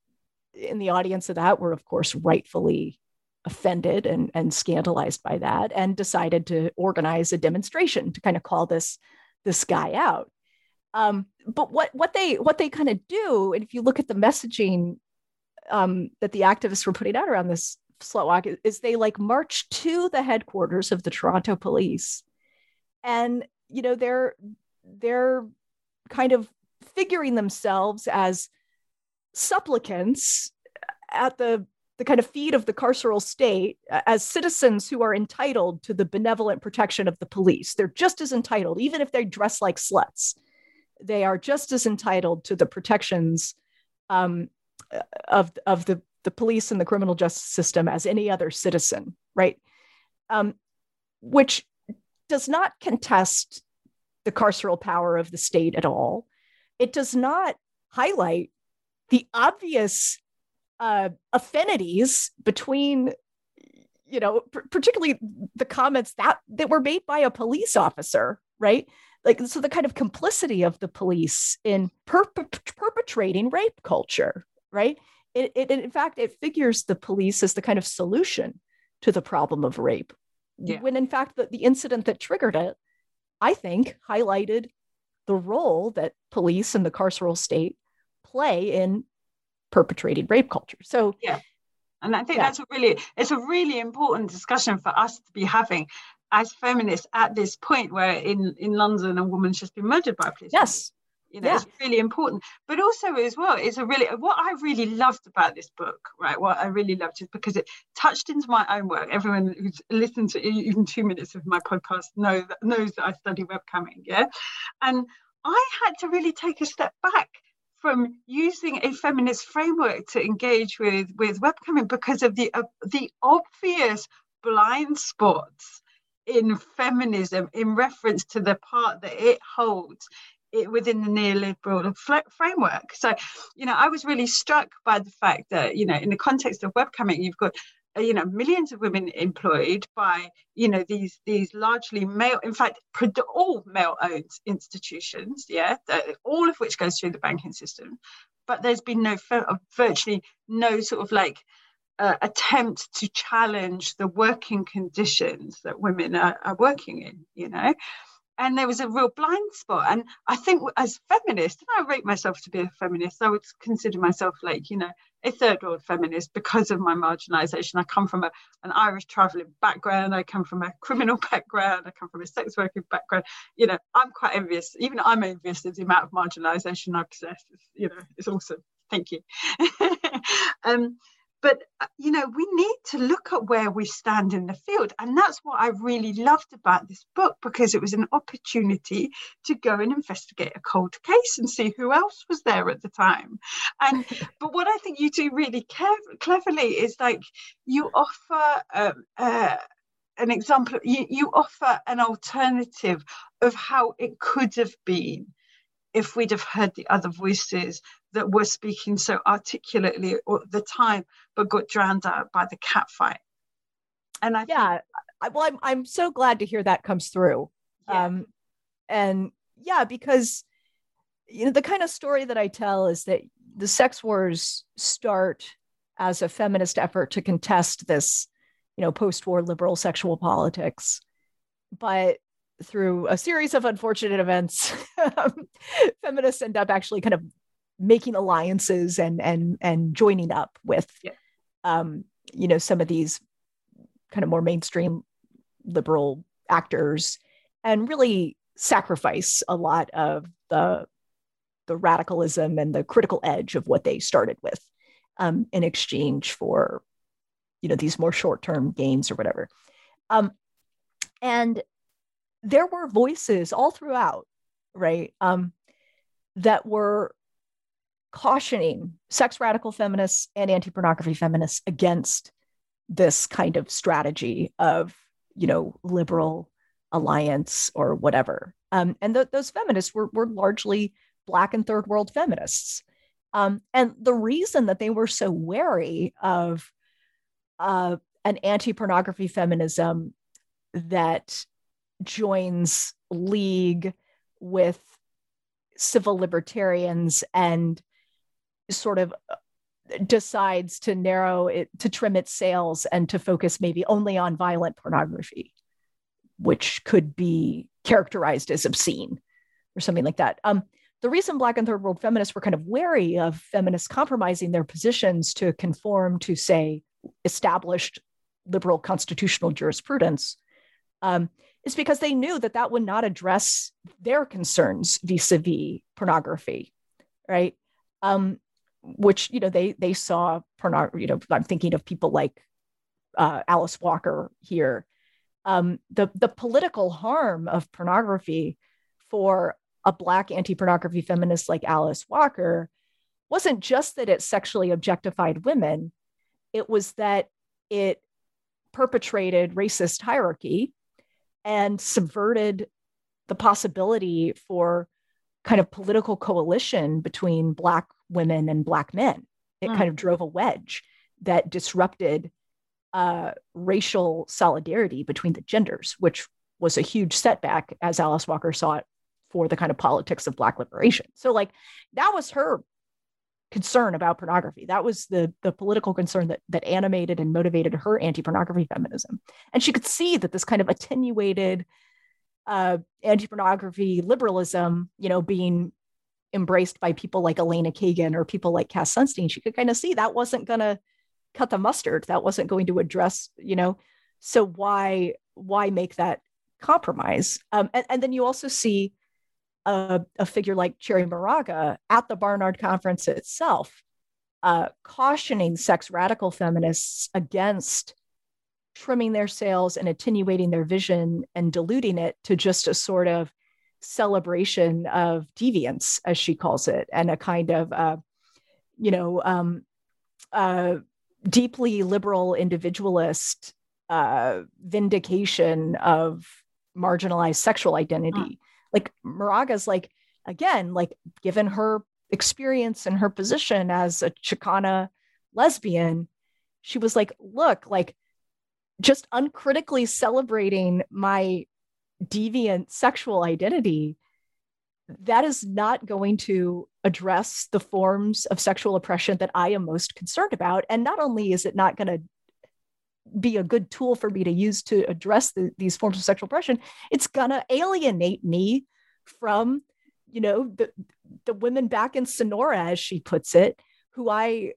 in the audience of that were, of course, rightfully offended and, and scandalized by that and decided to organize a demonstration to kind of call this this guy out. Um, but what what they what they kind of do and if you look at the messaging um, that the activists were putting out around this slut walk is, is they like march to the headquarters of the toronto police. And you know they're they're kind of figuring themselves as supplicants at the the kind of feet of the carceral state as citizens who are entitled to the benevolent protection of the police. They're just as entitled, even if they dress like sluts. They are just as entitled to the protections um, of, of the, the police and the criminal justice system as any other citizen, right? Um, which does not contest the carceral power of the state at all. It does not highlight the obvious uh, affinities between you know particularly the comments that that were made by a police officer right? Like so the kind of complicity of the police in perpetrating rape culture right? It, it in fact it figures the police as the kind of solution to the problem of rape. Yeah. when in fact the, the incident that triggered it i think highlighted the role that police and the carceral state play in perpetrated rape culture. So yeah. And I think yeah. that's a really it's a really important discussion for us to be having as feminists at this point where in, in London a woman's just been murdered by a police. Yes. You know, yeah. it's really important. But also as well, it's a really what I really loved about this book, right? What I really loved is because it touched into my own work. Everyone who's listened to even two minutes of my podcast know that knows that I study webcamming, yeah. And I had to really take a step back from using a feminist framework to engage with with webcamming because of the uh, the obvious blind spots in feminism in reference to the part that it holds it within the neoliberal framework. So, you know, I was really struck by the fact that, you know, in the context of webcamming, you've got you know millions of women employed by you know these these largely male in fact all male owned institutions yeah all of which goes through the banking system. But there's been no uh, virtually no sort of like uh, attempt to challenge the working conditions that women are, are working in you know? And there was a real blind spot. And i think as feminist and i rate myself to be a feminist i would consider myself like you know a third world feminist because of my marginalization. I come from a, an irish traveling background. I come from a criminal [LAUGHS] background. I come from a sex working background. You know i'm quite envious. Even i'm envious of the amount of marginalization i possess. It's, you know it's awesome. Thank you. [LAUGHS] Um, but uh, you know we need to look at where we stand in the field and that's what i really loved about this book because it was an opportunity to go and investigate a cold case and see who else was there at the time. And [LAUGHS] but what i think you do really cleverly is like you offer um, uh, an example you, you offer an alternative of how it could have been if we'd have heard the other voices that were speaking so articulately at the time, but got drowned out by the cat fight. And I yeah, I, well, I'm I'm so glad to hear that comes through. Yeah. Um, and yeah, because you know the kind of story that I tell is that the sex wars start as a feminist effort to contest this, you know, post-war liberal sexual politics, but through a series of unfortunate events, [LAUGHS] feminists end up actually kind of making alliances and and and joining up with, yeah. um, you know, some of these kind of more mainstream liberal actors, and really sacrifice a lot of the the radicalism and the critical edge of what they started with um, in exchange for you know these more short-term gains or whatever um, and there were voices all throughout right um, that were cautioning sex radical feminists and anti-pornography feminists against this kind of strategy of you know liberal alliance or whatever. Um, and th- those feminists were, were largely black and third world feminists. Um, and the reason that they were so wary of uh, an anti pornography feminism that joins league with civil libertarians and sort of uh, decides to narrow it to trim its sails and to focus maybe only on violent pornography which could be characterized as obscene or something like that. Um, the reason Black and third world feminists were kind of wary of feminists compromising their positions to conform to, say, established liberal constitutional jurisprudence um, is because they knew that that would not address their concerns vis-a-vis pornography, right? Um, which you know they they saw pornography. You know, I'm thinking of people like uh, Alice Walker here. Um, the the political harm of pornography for a Black anti pornography feminist like Alice Walker wasn't just that it sexually objectified women, it was that it perpetrated racist hierarchy and subverted the possibility for kind of political coalition between Black women and Black men. It mm. kind of drove a wedge that disrupted uh, racial solidarity between the genders, which was a huge setback as Alice Walker saw it for the kind of politics of black liberation. So like that was her concern about pornography. That was the the political concern that that animated and motivated her anti-pornography feminism. And she could see that this kind of attenuated uh, anti-pornography liberalism, you know, being embraced by people like Elena Kagan or people like Cass Sunstein, she could kind of see that wasn't going to cut the mustard. That wasn't going to address, you know. So why why make that compromise? Um, and, and then you also see a, a figure like Cherríe Moraga at the Barnard Conference itself, uh, cautioning sex radical feminists against trimming their sails and attenuating their vision and diluting it to just a sort of celebration of deviance, as she calls it, and a kind of, uh, you know, um, uh, deeply liberal individualist uh, vindication of marginalized sexual identity like Moraga's like again like given her experience and her position as a Chicana lesbian, she was like, look, like just uncritically celebrating my deviant sexual identity, that is not going to address the forms of sexual oppression that I am most concerned about. And not only is it not going to be a good tool for me to use to address the, these forms of sexual oppression it's going to alienate me from you know the the women back in sonora as she puts it who i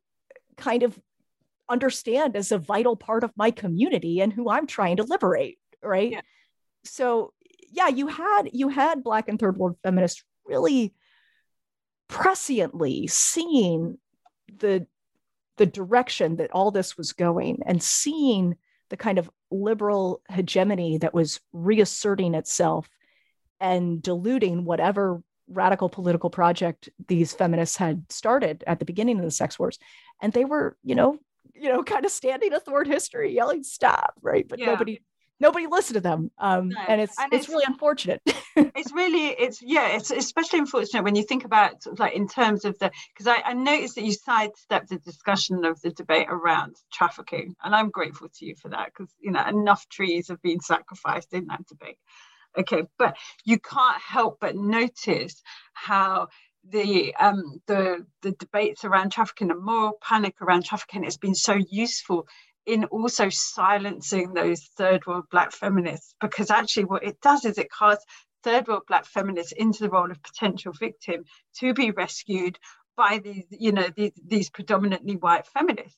kind of understand as a vital part of my community and who i'm trying to liberate right yeah. so yeah you had you had black and third world feminists really presciently seeing the the direction that all this was going and seeing the kind of liberal hegemony that was reasserting itself and diluting whatever radical political project these feminists had started at the beginning of the sex wars and they were you know you know kind of standing athwart history yelling stop right but yeah. nobody nobody listened to them um, no. and it's and it's, it's, really unfortunate [LAUGHS] it's really it's yeah it's especially unfortunate when you think about sort of like in terms of the because I, I noticed that you sidestepped the discussion of the debate around trafficking and i'm grateful to you for that because you know enough trees have been sacrificed in that debate okay but you can't help but notice how the um the the debates around trafficking and moral panic around trafficking has been so useful in also silencing those third world black feminists because actually what it does is it casts third world black feminists into the role of potential victim to be rescued by these you know these, these predominantly white feminists.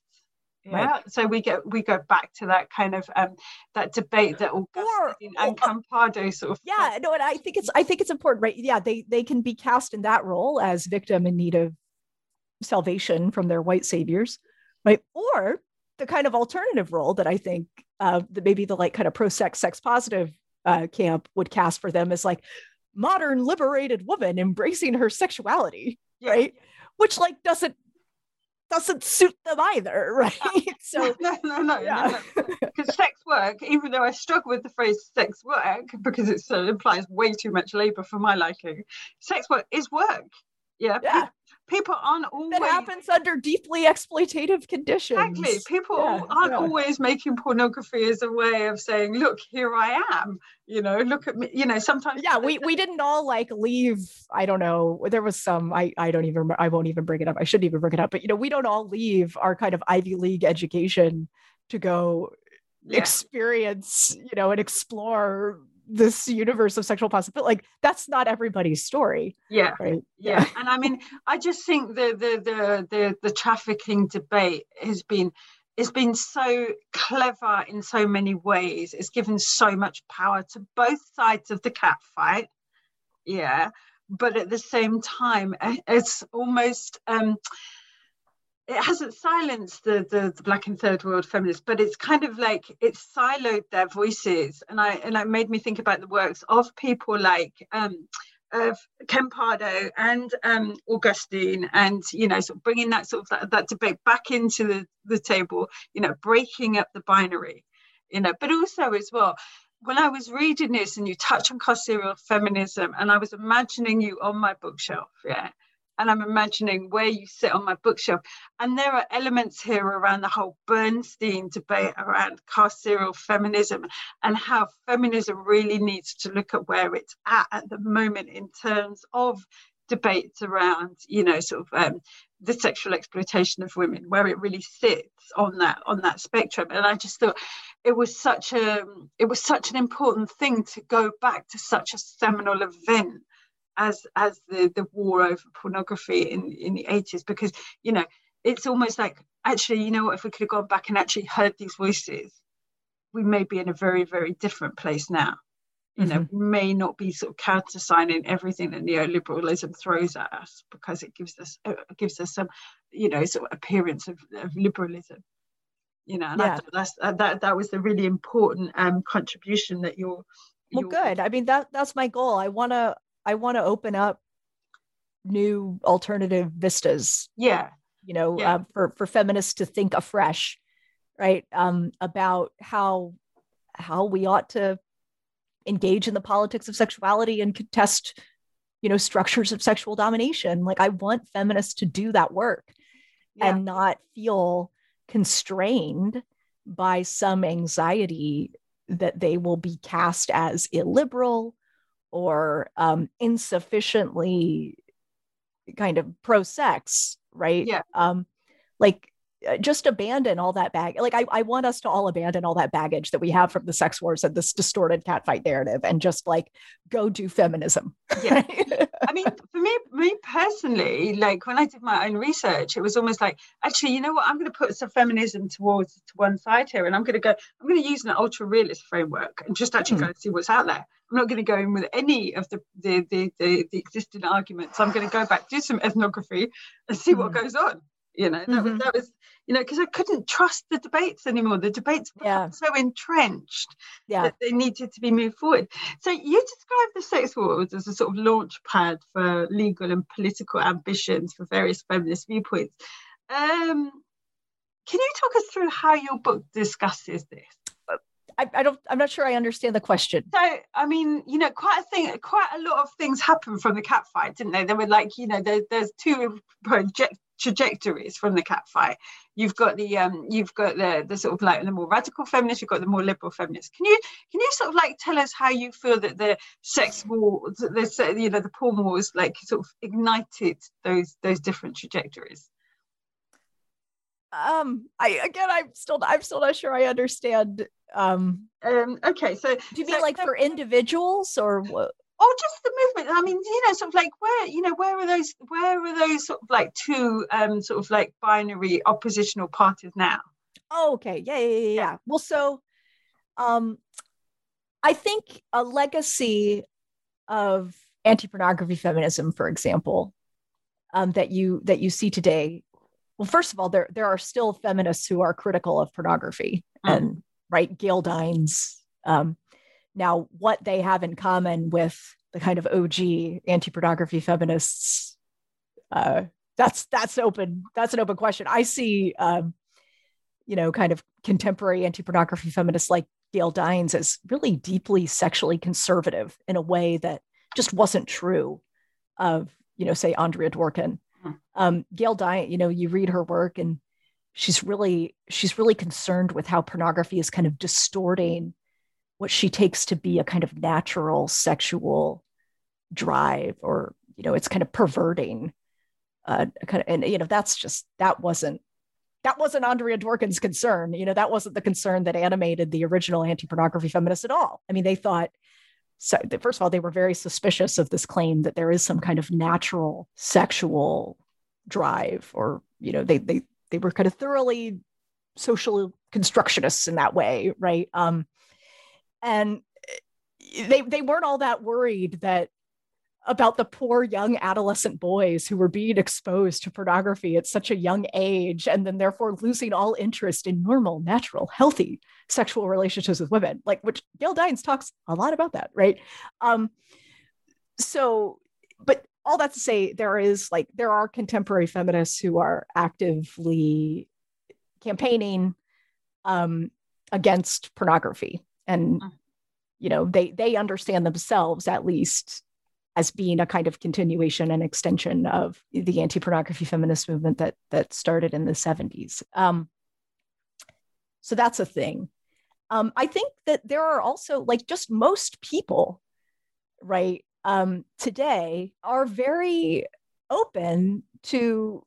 Yeah right. so we get we go back to that kind of um that debate that Agustín or, and Kempadoo sort of yeah no and i think it's i think it's important right? Yeah they they can be cast in that role as victim in need of salvation from their white saviors right? Or the kind of alternative role that i think uh that maybe the like kind of pro-sex sex positive uh camp would cast for them is like modern liberated woman embracing her sexuality yeah. right which like doesn't doesn't suit them either, [LAUGHS] right? So no, no, no, yeah. Because no. sex work, even though I struggle with the phrase sex work because it uh, implies way too much labor for my liking, sex work is work. Yeah. yeah people aren't always that happens under deeply exploitative conditions. Exactly. People yeah, aren't yeah. always making pornography as a way of saying, look, here I am. You know, look at me. You know, sometimes Yeah, we, we didn't all like leave. I don't know. There was some I, I don't even I won't even bring it up. I shouldn't even bring it up, but you know, we don't all leave our kind of Ivy League education to go yeah. experience, you know, and explore this universe of sexual possibility like that's not everybody's story yeah. right? Yeah. yeah. and i mean i just think the the the the, the trafficking debate has been it's been so clever in so many ways. It's given so much power to both sides of the cat fight. Yeah. But at the same time it's almost um it hasn't silenced the, the, the black and third world feminists, but it's kind of like it's siloed their voices, and I and it made me think about the works of people like um, of Kempadoo and um, Agustín, and you know, sort of bringing that sort of that, that debate back into the, the table, you know, breaking up the binary, you know, but also as well. When I was reading this and you touch on carceral feminism, and I was imagining you on my bookshelf, yeah, and I'm imagining where you sit on my bookshelf. And there are elements here around the whole Bernstein debate around carceral feminism and how feminism really needs to look at where it's at at the moment in terms of debates around, you know, sort of um, the sexual exploitation of women, where it really sits on that on that spectrum. And I just thought it was such a it was such an important thing to go back to such a seminal event as as the the war over pornography in in the 80s because you know it's almost like actually you know what if we could have gone back and actually heard these voices we may be in a very very different place now you know mm-hmm. may not be sort of countersigning everything that neoliberalism throws at us because it gives us uh, gives us some you know sort of appearance of, of liberalism you know and yeah. that's uh, that that was the really important um contribution that you're well good i mean that that's my goal i want to I want to open up new alternative vistas. Yeah. You know, yeah. Uh, for for feminists to think afresh, right? Um, about how how we ought to engage in the politics of sexuality and contest, you know, structures of sexual domination. Like I want feminists to do that work yeah. and not feel constrained by some anxiety that they will be cast as illiberal or um, insufficiently kind of pro sex, right? Yeah. Um, like just abandon all that bag. Like I, I want us to all abandon all that baggage that we have from the sex wars and this distorted catfight narrative and just like go do feminism. Yeah. [LAUGHS] I mean, for me, me personally, like when I did my own research, it was almost like, actually, you know what? I'm going to put some feminism towards to one side here, and I'm going to go. I'm going to use an ultra realist framework and just actually mm. go and see what's out there. I'm not going to go in with any of the the the, the, the existing arguments. I'm going to go back, do some ethnography, and see mm. what goes on you know that, mm-hmm. was, that was you know because i couldn't trust the debates anymore the debates were yeah. so entrenched yeah. that they needed to be moved forward so you describe the sex wars as a sort of launch pad for legal and political ambitions for various feminist viewpoints um, can you talk us through how your book discusses this I, I, don't i'm not sure i understand the question so i mean you know quite a thing quite a lot of things happened from the cat fight didn't they there were like you know there, there's two project trajectories from the cat fight. You've got the um, you've got the the sort of like the more radical feminists. You've got the more liberal feminists. Can you can you sort of like tell us how you feel that the sex war, the you know the porn wars, like sort of ignited those those different trajectories? Um i again i'm still i'm still not sure i understand um um okay so do you mean like for individuals or what or just the movement i mean you know sort of like where you know where are those where are those sort of like two um sort of like binary oppositional parties now oh okay yeah yeah yeah, yeah. yeah. well so um i think a legacy of anti-pornography feminism for example um, that you that you see today well first of all there there are still feminists who are critical of pornography mm. and right gail dines um, now what they have in common with the kind of og anti-pornography feminists uh, that's that's open that's an open question i see um, you know kind of contemporary anti-pornography feminists like gail dines as really deeply sexually conservative in a way that just wasn't true of you know say andrea dworkin. Um, gail dines you know you read her work and she's really she's really concerned with how pornography is kind of distorting what she takes to be a kind of natural sexual drive or you know it's kind of perverting uh kind of and you know that's just that wasn't that wasn't Andrea Dworkin's concern. You know, that wasn't the concern that animated the original anti-pornography feminists at all. I mean, they thought so first of all, they were very suspicious of this claim that there is some kind of natural sexual drive, or you know, they they they were kind of thoroughly social constructionists in that way, right? Um, and they they weren't all that worried that about the poor young adolescent boys who were being exposed to pornography at such a young age and then therefore losing all interest in normal natural healthy sexual relationships with women like which gail dines talks a lot about that right um so but all that to say there is like there are contemporary feminists who are actively campaigning um against pornography and mm. you know they they understand themselves at least as being a kind of continuation and extension of the anti-pornography feminist movement that that started in the 70s. Um, so that's a thing. Um, I think that there are also like just most people, right, um, today are very open to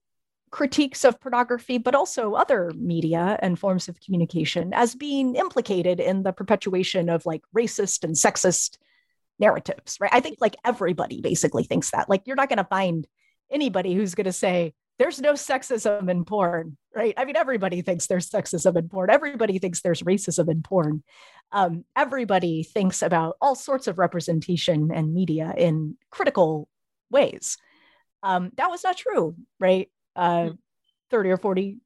critiques of pornography, but also other media and forms of communication as being implicated in the perpetuation of like racist and sexist narratives, right? I think like everybody basically thinks that. Like you're not going to find anybody who's going to say there's no sexism in porn, right? I mean, everybody thinks there's sexism in porn. Everybody thinks there's racism in porn. Um, everybody thinks about all sorts of representation and media in critical ways. Um, that was not true, right? Uh, hmm. 30 or 40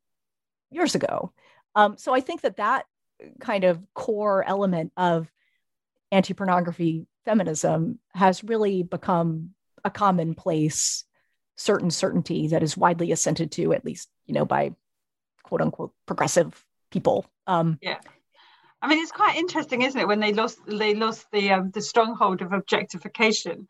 years ago. Um, so I think that that kind of core element of anti pornography feminism has really become a commonplace certain certainty that is widely assented to at least you know by quote unquote progressive people. Um yeah. I mean it's quite interesting isn't it when they lost they lost the um, the stronghold of objectification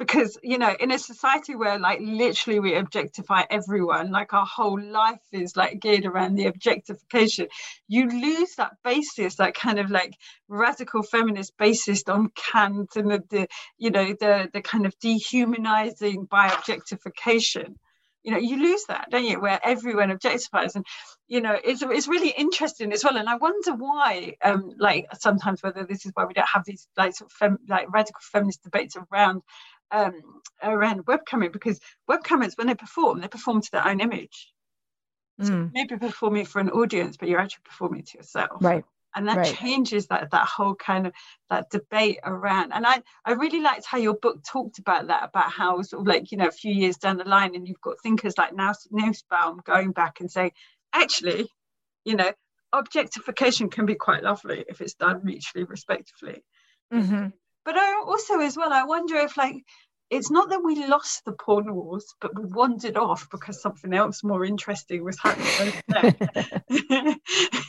because you know in a society where like literally we objectify everyone like our whole life is like geared around the objectification you lose that basis that kind of like radical feminist basis on kant and the, the you know the the kind of dehumanizing by objectification. You know you lose that don't you where everyone objectifies and you know it's, it's really interesting as well and i wonder why um like sometimes whether this is why we don't have these like sort of fem, like radical feminist debates around um, around webcamming because webcammers, when they perform, they perform to their own image. So mm. maybe performing for an audience, but you're actually performing to yourself. Right. And that right. changes that that whole kind of that debate around. And I, I really liked how your book talked about that, about how sort of like, you know, a few years down the line, and you've got thinkers like Nussbaum going back and saying, actually, you know, objectification can be quite lovely if it's done mutually respectfully. Mm-hmm but I also as well, I wonder if like it's not that we lost the porn wars, but we wandered off because something else more interesting was happening. [LAUGHS]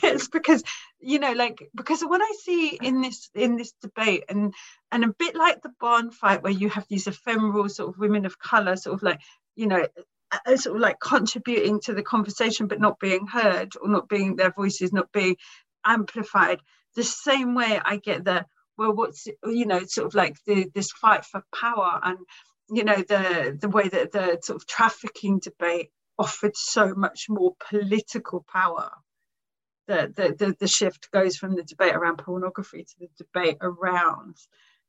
it's because you know, like because what I see in this in this debate, and and a bit like the barn fight, where you have these ephemeral sort of women of color, sort of like you know, sort of like contributing to the conversation, but not being heard or not being their voices not being amplified. The same way I get the well what's you know sort of like the this fight for power and you know the the way that the sort of trafficking debate offered so much more political power. The, the, the, the shift goes from the debate around pornography to the debate around,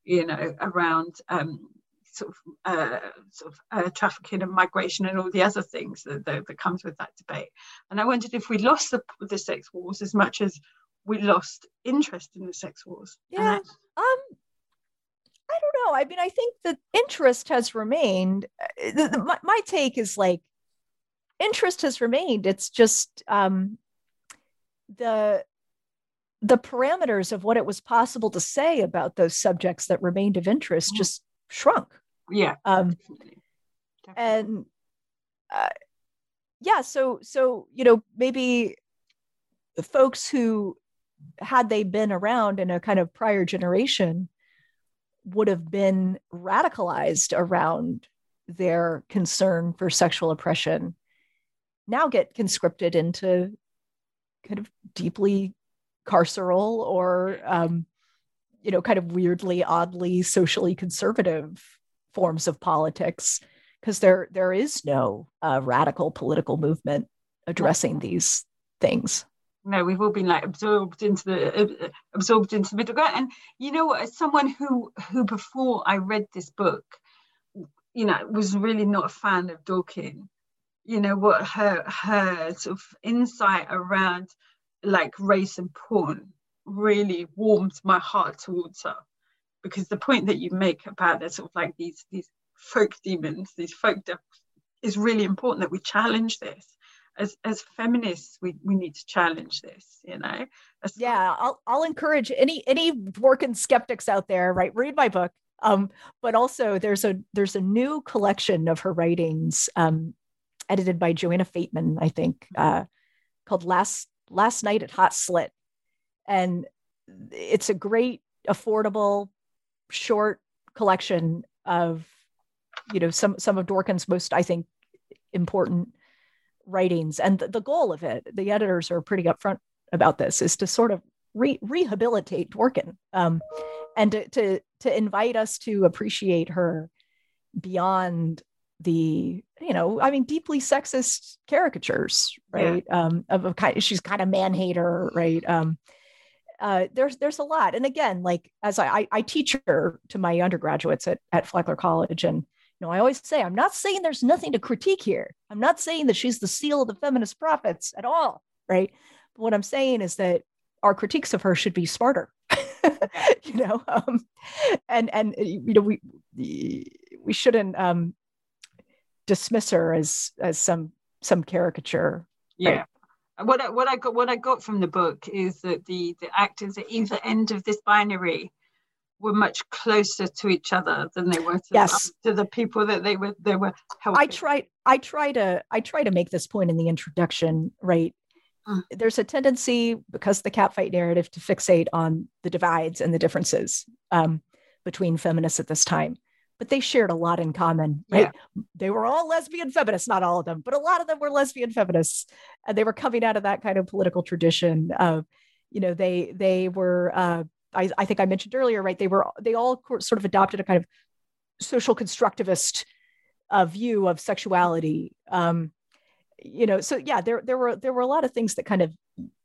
you know, around um, sort of uh, sort of uh, trafficking and migration and all the other things that, that, that, comes with that debate. And I wondered if we lost the, the sex wars as much as we lost interest in the sex wars. Yeah. um, I don't know. I mean, I think the interest has remained. Uh, the, the, my, my, take is like interest has remained. It's just um, the the parameters of what it was possible to say about those subjects that remained of interest mm. just shrunk. Yeah. Um, definitely. Definitely. And uh, yeah, so so you know maybe the folks who had they been around in a kind of prior generation would have been radicalized around their concern for sexual oppression now get conscripted into kind of deeply carceral or um, you know kind of weirdly oddly socially conservative forms of politics because there there is no uh, radical political movement addressing these things no we've all been like absorbed into the uh, absorbed into the middle ground. And you know as someone who who before i read this book you know was really not a fan of dworkin's you know what her her sort of insight around like race and porn really warmed my heart towards her. Because the point that you make about the sort of like these these folk demons these folk devils is really important that we challenge this as as feminists we, we need to challenge this you know? As yeah I'll, I'll encourage any any Dworkin skeptics out there right? Read my book. Um but also there's a there's a new collection of her writings um edited by johanna fateman i think uh called last last night at hot slit. And it's a great affordable short collection of you know some some of Dworkin's most I think important writings and the, the goal of it the editors are pretty upfront about this is to sort of re- rehabilitate Dworkin um, and to, to to invite us to appreciate her beyond the you know i mean deeply sexist caricatures right yeah. um of a kind she's kind of man hater right um uh, there's there's a lot. And again, like as I, I, teach her to my undergraduates at, at Flagler College, and I always say, I'm not saying there's nothing to critique here. I'm not saying that she's the seal of the feminist prophets at all, right? But what I'm saying is that our critiques of her should be smarter. [LAUGHS] you know, um, and and you know we we shouldn't um, dismiss her as as some some caricature. Yeah. Right? what I, what I got what I got from the book is that the the actors at either end of this binary were much closer to each other than they were to, yes. to the people that they were they were helping. I try I try to I try to make this point in the introduction, right? Mm. There's a tendency because the catfight narrative to fixate on the divides and the differences um, between feminists at this time but they shared a lot in common. Right? Yeah. They were all lesbian feminists, not all of them, but a lot of them were lesbian feminists, and they were coming out of that kind of political tradition. Of, you know, they they were. Uh, I, I think I mentioned earlier, right? They were they all sort of adopted a kind of social constructivist uh, view of sexuality. Um, you know, so yeah, there there were there were a lot of things that kind of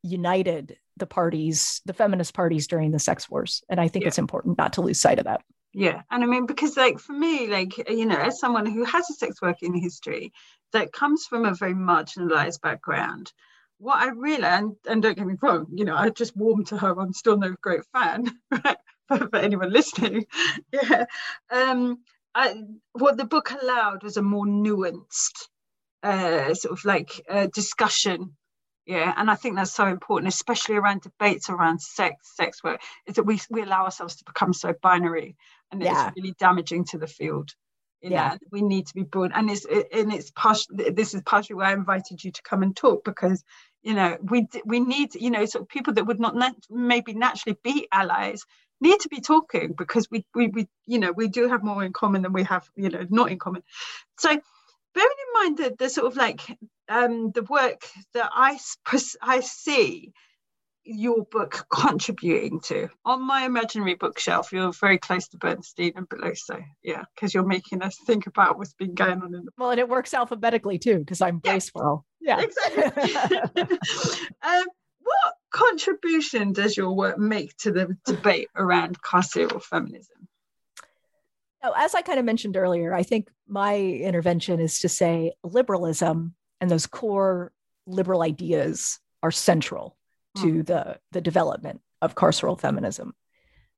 united the parties, the feminist parties during the sex wars, and I think yeah. it's important not to lose sight of that yeah and i mean because like for me like you know as someone who has a sex working history that comes from a very marginalized background what i really and, and don't get me wrong you know i just warmed to her i'm still no great fan [LAUGHS] right for, for anyone listening [LAUGHS] yeah um I, what the book allowed was a more nuanced uh, sort of like uh, discussion yeah and i think that's so important especially around debates around sex sex work is that we, we allow ourselves to become so binary and yeah. it's really damaging to the field you yeah. know we need to be broad and it's and it's partially this is partially why i invited you to come and talk because you know we we need you know sort of people that would not nat- maybe naturally be allies need to be talking because we, we we you know we do have more in common than we have you know not in common. So bearing in mind that the sort of like um, the work that I I see, your book contributing to? On my imaginary bookshelf, you're very close to Bernstein and Beloso. Yeah, because you're making us think about what's been going on in the Well, and it works alphabetically too, because I'm Yeah. Bracewell. Yeah. Exactly. [LAUGHS] [LAUGHS] um, what contribution does your work make to the debate around carceral feminism? Now, as I kind of mentioned earlier, I think my intervention is to say liberalism and those core liberal ideas are central to the, the development of carceral feminism.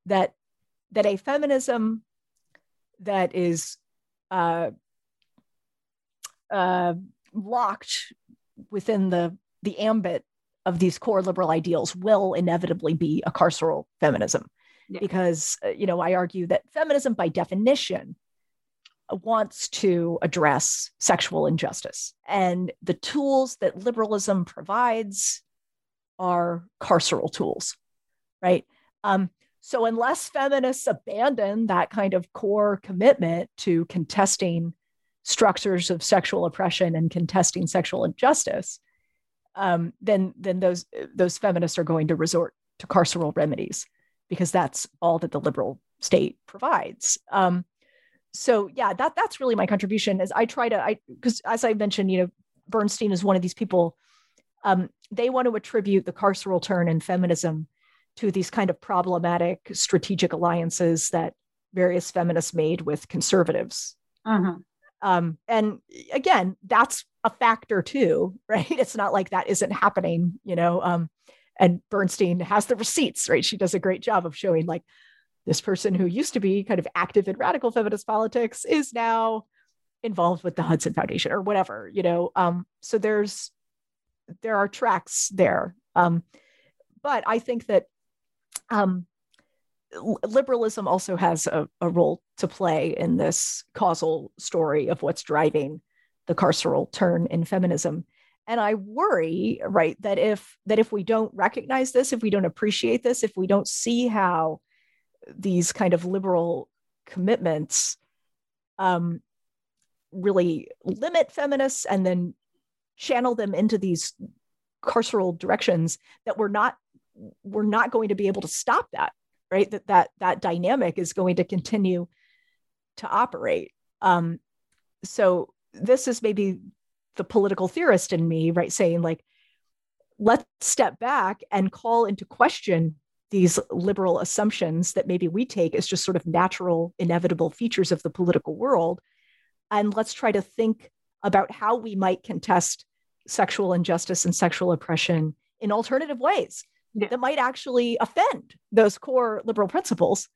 That that a feminism that is uh, uh, locked within the the ambit of these core liberal ideals will inevitably be a carceral feminism Yeah. because uh, you know i argue that feminism by definition uh, wants to address sexual injustice and the tools that liberalism provides are carceral tools right um, so unless feminists abandon that kind of core commitment to contesting structures of sexual oppression and contesting sexual injustice um, then then those those feminists are going to resort to carceral remedies because that's all that the liberal state provides. Um, so yeah, that that's really my contribution. Is I try to I because as I mentioned, you know, Bernstein is one of these people. Um, they want to attribute the carceral turn in feminism to these kind of problematic strategic alliances that various feminists made with conservatives. Mhm. um, and again that's a factor too [LAUGHS] right? It's not like that isn't happening you know um, and bernstein has the receipts right? She does a great job of showing like this person who used to be kind of active in radical feminist politics is now involved with the hudson foundation or whatever you know? Um, so there's there are tracks there. Um, but i think that um, liberalism also has a, a role to play in this causal story of what's driving the carceral turn in feminism. And i worry right that if that if we don't recognize this if we don't appreciate this if we don't see how these kind of liberal commitments um, really limit feminists and then channel them into these carceral directions that we're not we're not going to be able to stop that right? That that that dynamic is going to continue to operate. Um so this is maybe the political theorist in me right saying like let's step back and call into question these liberal assumptions that maybe we take as just sort of natural inevitable features of the political world. And let's try to think about how we might contest sexual injustice and sexual oppression in alternative ways Yeah. that might actually offend those core liberal principles,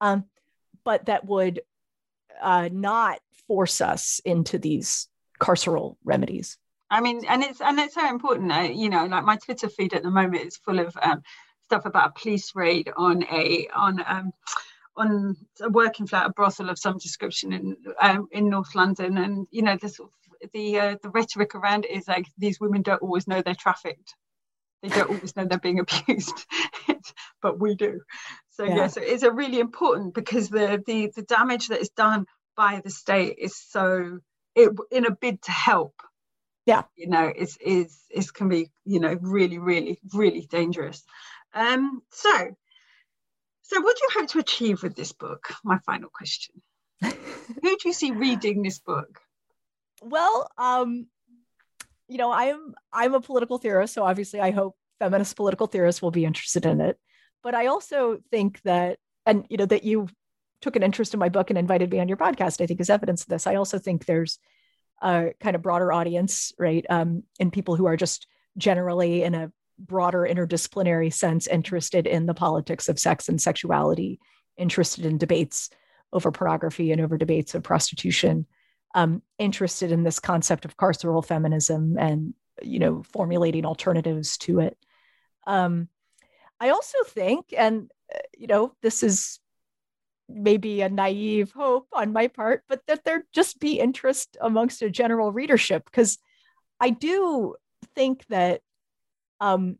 um, but that would uh, not force us into these carceral remedies. I mean, and it's and it's so important. Uh, you know, like my Twitter feed at the moment is full of um, stuff about a police raid on a on um, on a working flat, a brothel of some description in um, in North London, and you know the sort of, the uh, the rhetoric around it is like these women don't always know they're trafficked. They don't always know they're being abused, [LAUGHS] but we do. So yeah. Yeah. so it's a really important because the the the damage that is done by the state is so it in a bid to help Yeah. you know is is is can be you know really really really dangerous um so so what do you hope to achieve with this book my final question [LAUGHS] who do you see reading this book Well, um, you know, I'm I'm a political theorist, so obviously I hope feminist political theorists will be interested in it. But I also think that, and you know, that you took an interest in my book and invited me on your podcast, I think is evidence of this. I also think there's a kind of broader audience, right? Um, and people who are just generally in a broader interdisciplinary sense interested in the politics of sex and sexuality, interested in debates over pornography and over debates of prostitution um, interested in this concept of carceral feminism and you know formulating alternatives to it. Um, i also think and uh, you know this is maybe a naive hope on my part but that there just be interest amongst a general readership because i do think that um,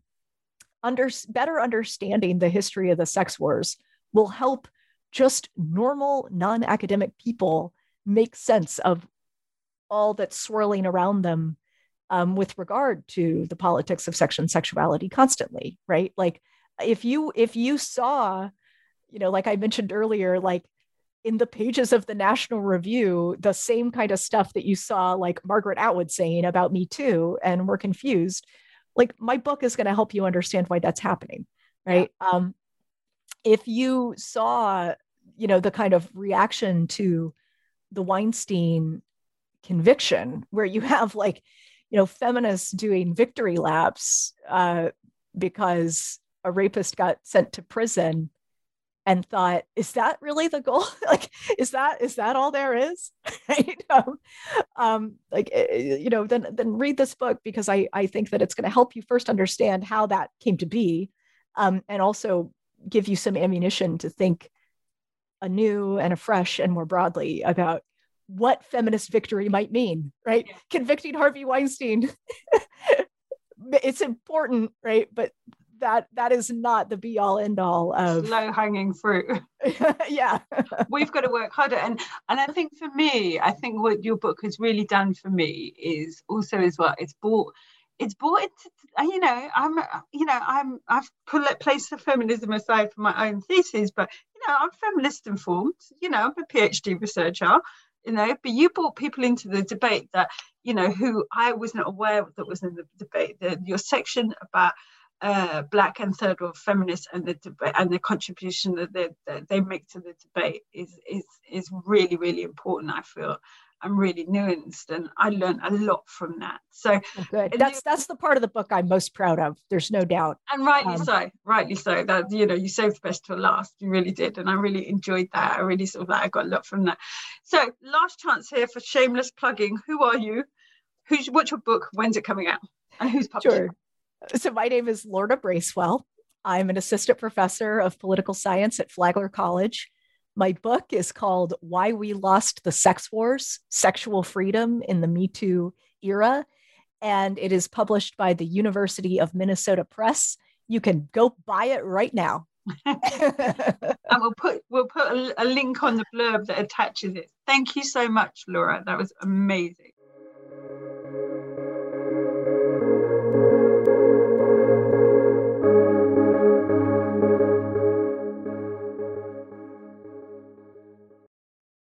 under better understanding the history of the sex wars will help just normal non-academic people make sense of all that's swirling around them um, with regard to the politics of sex and sexuality constantly, right? Like if you if you saw, you know, like I mentioned earlier, like in the pages of the National Review, the same kind of stuff that you saw like Margaret Atwood saying about Me Too and were confused, like my book is going to help you understand why that's happening, right? Yeah. Um, if you saw, you know, the kind of reaction to the Weinstein conviction, where you have like, you know, feminists doing victory laps uh, because a rapist got sent to prison and thought is that really the goal? [LAUGHS] Like is that is that all there is? [LAUGHS] Right? Um, um, like eh, eh, you know then then read this book because i i think that it's going to help you first understand how that came to be um, and also give you some ammunition to think anew and afresh and more broadly about what feminist victory might mean right yeah. convicting harvey weinstein [LAUGHS] it's important right but that that is not the be all end all of low hanging fruit. [LAUGHS] [LAUGHS] yeah. We've got to work harder. And and I think for me, I think what your book has really done for me is also as well, it's brought it's brought into you know i'm you know i'm i've put placed the feminism aside for my own thesis but you know i'm feminist informed you know i'm a phd researcher you know but you brought people into the debate that you know who i wasn't aware that was in the debate the, your section about uh, black and third world feminists and the debate and the contribution that they, that they make to the debate is is is really really important i feel i'm really nuanced and i learned a lot from that. So oh, good. that's that's the part of the book i'm most proud of there's no doubt. And rightly um, so rightly so. That you know you saved the best for last. You really did and i really enjoyed that. I really sort of like i got a lot from that. So last chance here for shameless plugging. Who are you? Who's what's your book? When's it coming out? And who's publishing sure. So, my name is Lorna Bracewell. I'm an assistant professor of political science at Flagler College. My book is called Why We Lost the Sex Wars Sexual Freedom in the Me Too Era. And it is published by the University of Minnesota Press. You can go buy it right now. [LAUGHS] and we'll put we'll put a, a link on the blurb that attaches it. Thank you so much, Laura. That was amazing.